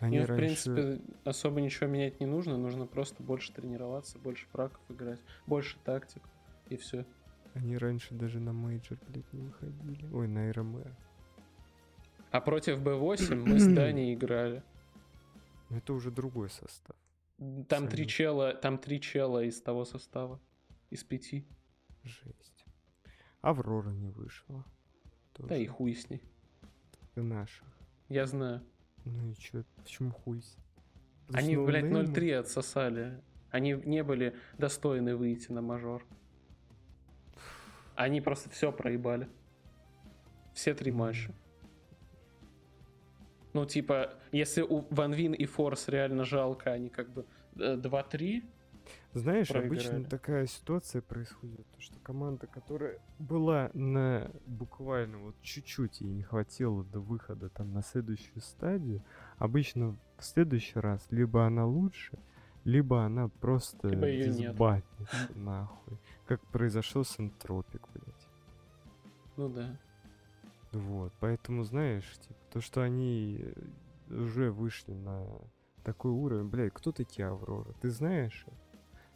Они Им, в раньше... принципе, особо ничего менять не нужно. Нужно просто больше тренироваться, больше праков играть, больше тактик. И все. Они раньше даже на мейджор, блядь, не выходили. Ой, на RMR. А против B8 мы с [clears throat] Даней играли. Это уже другой состав. Там три чела, там три чела из того состава. Из пяти. Жесть. Аврора не вышла. Тоже. Да и хуй с ней. Ты наша. Я знаю. Ну и чё, почему хуй? с- Они, блядь, ноунеймы? 0-3 отсосали. Они не были достойны выйти на мажор. Они просто все проебали. Все три матча. Ну, типа, если у Ван Вин и Форс реально жалко, они как бы э, 2-3, Знаешь, обычно проиграли. такая ситуация происходит, то, что команда, которая была на буквально вот чуть-чуть ей не хватило до выхода там на следующую стадию, обычно в следующий раз либо она лучше, либо она просто Либо нахуй. Как произошло с Энтропик, блядь. ну да. Вот, поэтому, знаешь, типа, то, что они э, уже вышли на такой уровень, блядь, кто такие Аврора? Ты знаешь?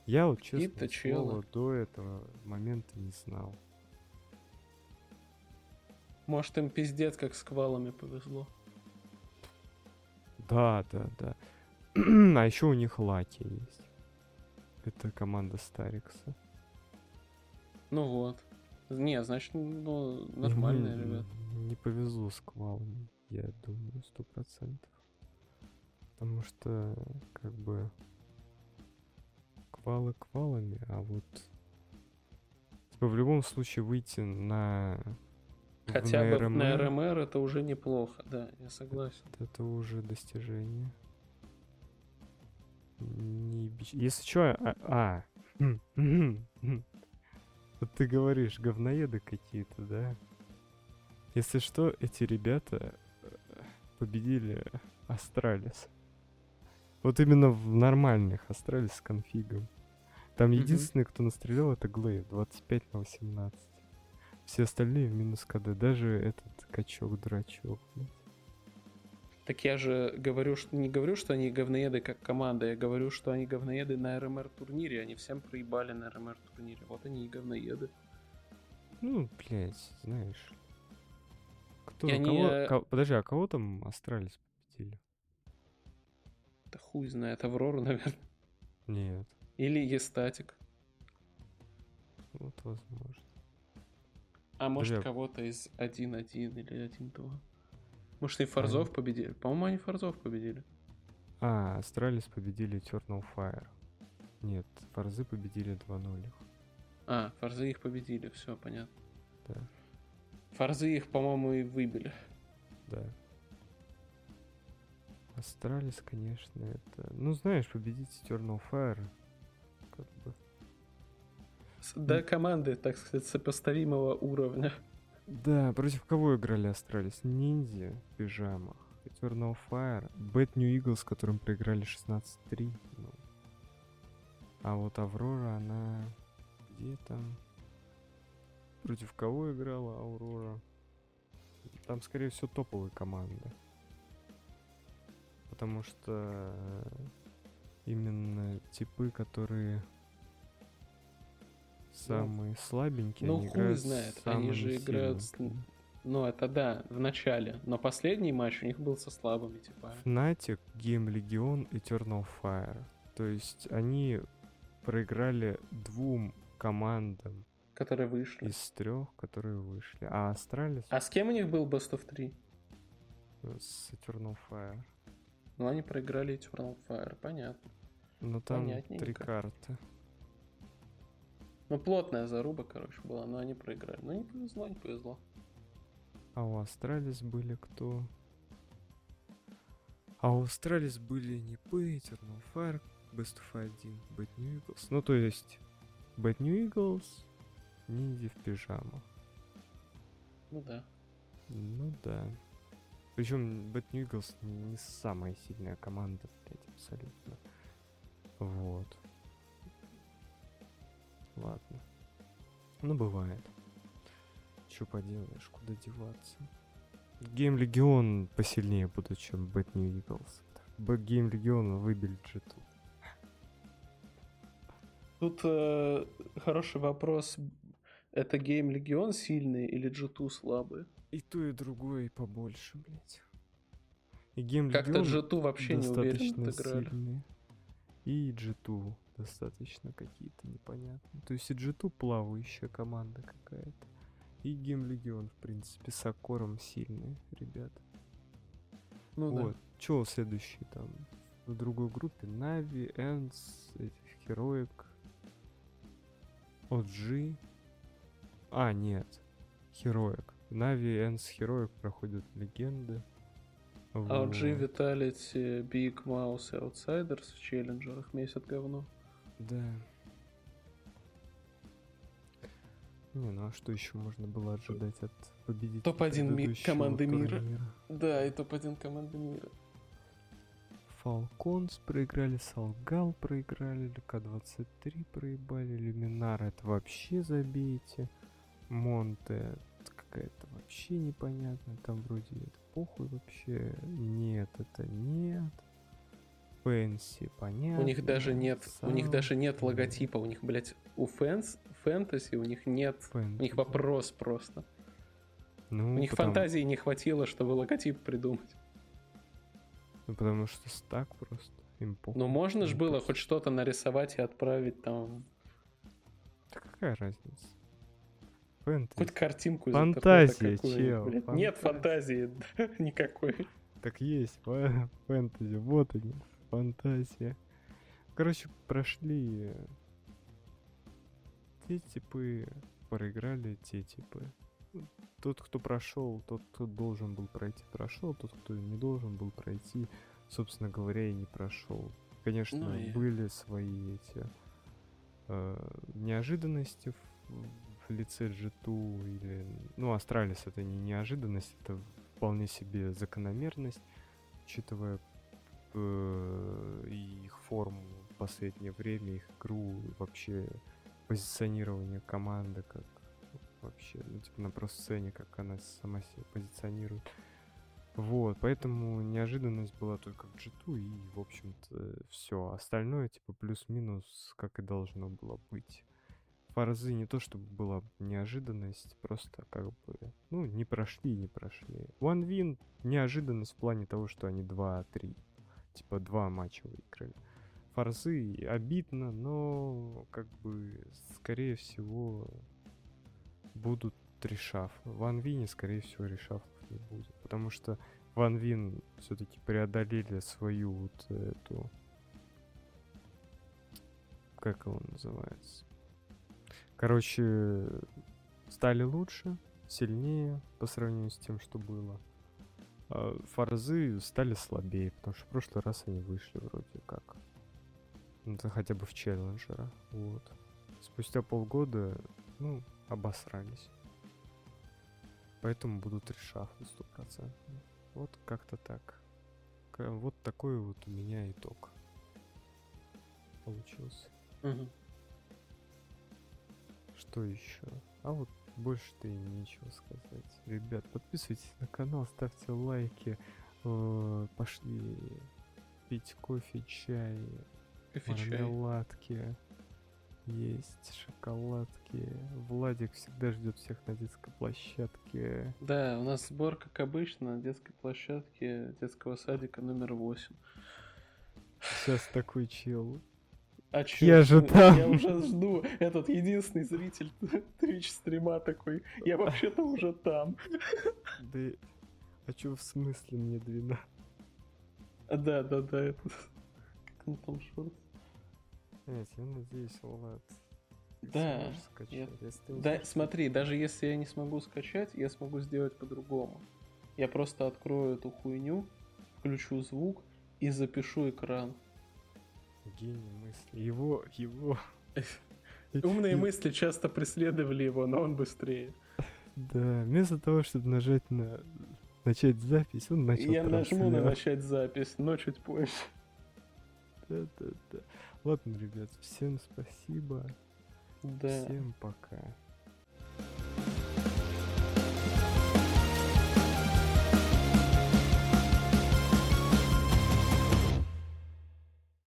Я вот, честно, слово, до этого момента не знал. Может, им пиздец, как с квалами повезло. Да, да, да. [clears throat] а еще у них Лаки есть. Это команда Старикса. Ну вот. Не, значит, ну, нормальные Им ребят. Не повезло с квалами, я думаю, сто процентов. Потому что, как бы, квалы квалами, а вот... Типа, в любом случае выйти на... Хотя бы на RMR, РМР это уже неплохо, да, я согласен. Это уже достижение. Не Если что, а... а. Вот ты говоришь, говноеды какие-то, да? Если что, эти ребята э, победили Astralis. Вот именно в нормальных Astralis с конфигом. Там единственный, кто настрелял, это Глейв, 25 на 18. Все остальные в минус КД, даже этот качок-дурачок. блядь. Так я же говорю, что не говорю, что они говноеды как команда, я говорю, что они говноеды на RMR турнире, они всем проебали на RMR турнире. Вот они и говноеды. Ну, блядь, знаешь. Кто, И они, кого, э, ко- подожди, а кого там Astralis победили? Да хуй знает, Аврору, наверное. Нет, Или Ecstatic. вот возможно. А может Подожди. кого-то из 1-1 или 1-2. Может и Форзов победили. По-моему, они Форзов победили. А, Astralis победили Eternal Fire. Нет, Форзы победили 2-0. их, А, Форзы их победили, все, понятно. Да, Форзы их, по-моему, и выбили. да. Astralis, конечно, это... Ну, знаешь, победить Eternal Fire, как бы... Да, команды, так сказать, сопоставимого уровня. Да, против кого играли Astralis? Ниндзя в пижамах, Eternal Fire, Bad News Eagles, которым проиграли 16-3. ну. А вот Аврора, она... Где там? Против кого играла Аурора? Там, скорее всего, топовые команды. Потому что именно типы, которые самые слабенькие, ну, они хуй играют знает, они же играют с-. Ну, это да, в начале. Но последний матч у них был со слабыми типа. Fnatic, Game Legion, Eternal Fire. То есть они проиграли двум командам Которые вышли. из трех, которые вышли. А Астралис А с кем у них был Best of 3? с Eternal Fire. Ну, они проиграли Eternal Fire, понятно. Но там три Понятненько. карты. Ну, плотная заруба, короче, была, но они проиграли. Ну, не повезло, не повезло. А у Astralis были кто? А у Astralis были NIP, Eternal Fire, Best of 1, Bad News Eagles. Ну, то есть, Bad News Eagles, ниндзя в пижамах. Ну да. Ну да. Причем Bad News Eagles не самая сильная команда, блядь, абсолютно. Вот. Ладно. Ну, бывает. Что поделаешь, куда деваться. GamerLegion посильнее будут, чем Bad News Eagles. GamerLegion выбили G2. Тут э, хороший вопрос. Это GamerLegion сильный или G2 слабый? И то, и другое, и побольше, блядь. И Гейм Как-то Легион G2 вообще не уверен отыграли. И G2 достаточно какие-то непонятные. То есть и G2 плавающая команда какая-то. И GamerLegion, в принципе, с acoR'ом сильные ребята. Ну да. вот. Че следующий там? В другой группе Нави, ENCE, этих Heroic, OG. А, нет. Heroic. Нави, ENCE, Heroic проходят легенды. А. OG, Vitality, Big Mouse и Outsiders в челленджерах месяц говно. Да. Не, ну а что еще можно было ожидать от победителя Топ-один ми- предыдущего команды мира. турнира? Да, и топ-1 команды мира. Фалконс проиграли, Салгал проиграли, ЛК-23 проебали, Люминар это вообще забейте, Монте это какая-то вообще непонятная, там вроде это похуй вообще, нет, это нет, Фэнси, понятно. У них даже нет, у них даже нет логотипа, у них, блядь, у фэнс, фэнтези у них нет, у Фэнтези. них вопрос просто. Ну, У них потому- фантазии не хватило, чтобы логотип придумать. Ну, потому что стак просто. Им. Ну, можно же было хоть что-то нарисовать и отправить там, Да какая разница? Фэнтези. хоть картинку Фантазия, чел, блядь. Нет фантазия. фантазии [laughs] никакой. Так есть, фэнтези, вот они, фантазия. Короче, прошли те типы, проиграли те типы. Тот, кто прошел, тот, кто должен был пройти, прошел, тот, кто не должен был пройти, собственно говоря, и не прошел. Конечно, Ну и- были свои эти э, неожиданности в, в лице G2 или... Ну, Астралис это не неожиданность, это вполне себе закономерность, учитывая э, их форму в последнее время, их игру, вообще позиционирование команды, как вообще, ну, типа на просцене, как она сама себя позиционирует. Вот, поэтому неожиданность была только в G2, и, в общем-то, все. Остальное, типа, плюс-минус, как и должно было быть. Фарзы не то, чтобы была неожиданность, просто как бы, ну, не прошли и не прошли. One Win неожиданность в плане того, что они 2-3, типа, два матча выиграли. Фарзы обидно, но, как бы, скорее всего, будут решав. В Анвине, скорее всего, решав не будет. Потому что Ван Вин все-таки преодолели свою вот эту... Как его называется? Короче, стали лучше, сильнее по сравнению с тем, что было. А форзы стали слабее, потому что в прошлый раз они вышли вроде как. Ну, это хотя бы в челленджера. Вот. Спустя полгода, ну, обосрались. Поэтому будут решафы стопроцентно. Вот как-то так. Вот такой вот у меня итог получился. Мгм. Что еще? А вот больше-то и нечего сказать. Ребят, подписывайтесь на канал, ставьте лайки. э, Пошли пить кофе, чай, мармеладки. Есть шоколадки. Владик всегда ждет всех на детской площадке. Да, у нас сбор, как обычно, на детской площадке детского садика номер 8. Сейчас такой чел. А чё? Я же там. Я уже жду. Этот единственный зритель [laughs] Twitch стрима такой. Я вообще-то уже там. Да а чё в смысле мне 12? А, Да, да, да, это... Как он там шорт? Нет, я надеюсь, Влад. Да, я- Да, смотри, даже если я не смогу скачать, я смогу сделать по-другому. Я просто открою эту хуйню, включу звук и запишу экран. Гений мысли. Его, его. [laughs] Умные мысли часто преследовали его, но он быстрее. Да, вместо того, чтобы нажать на начать запись, он начал я нажму на начать запись, но чуть позже. Да, да, да. Ладно, ребят, всем спасибо. Да. Всем пока.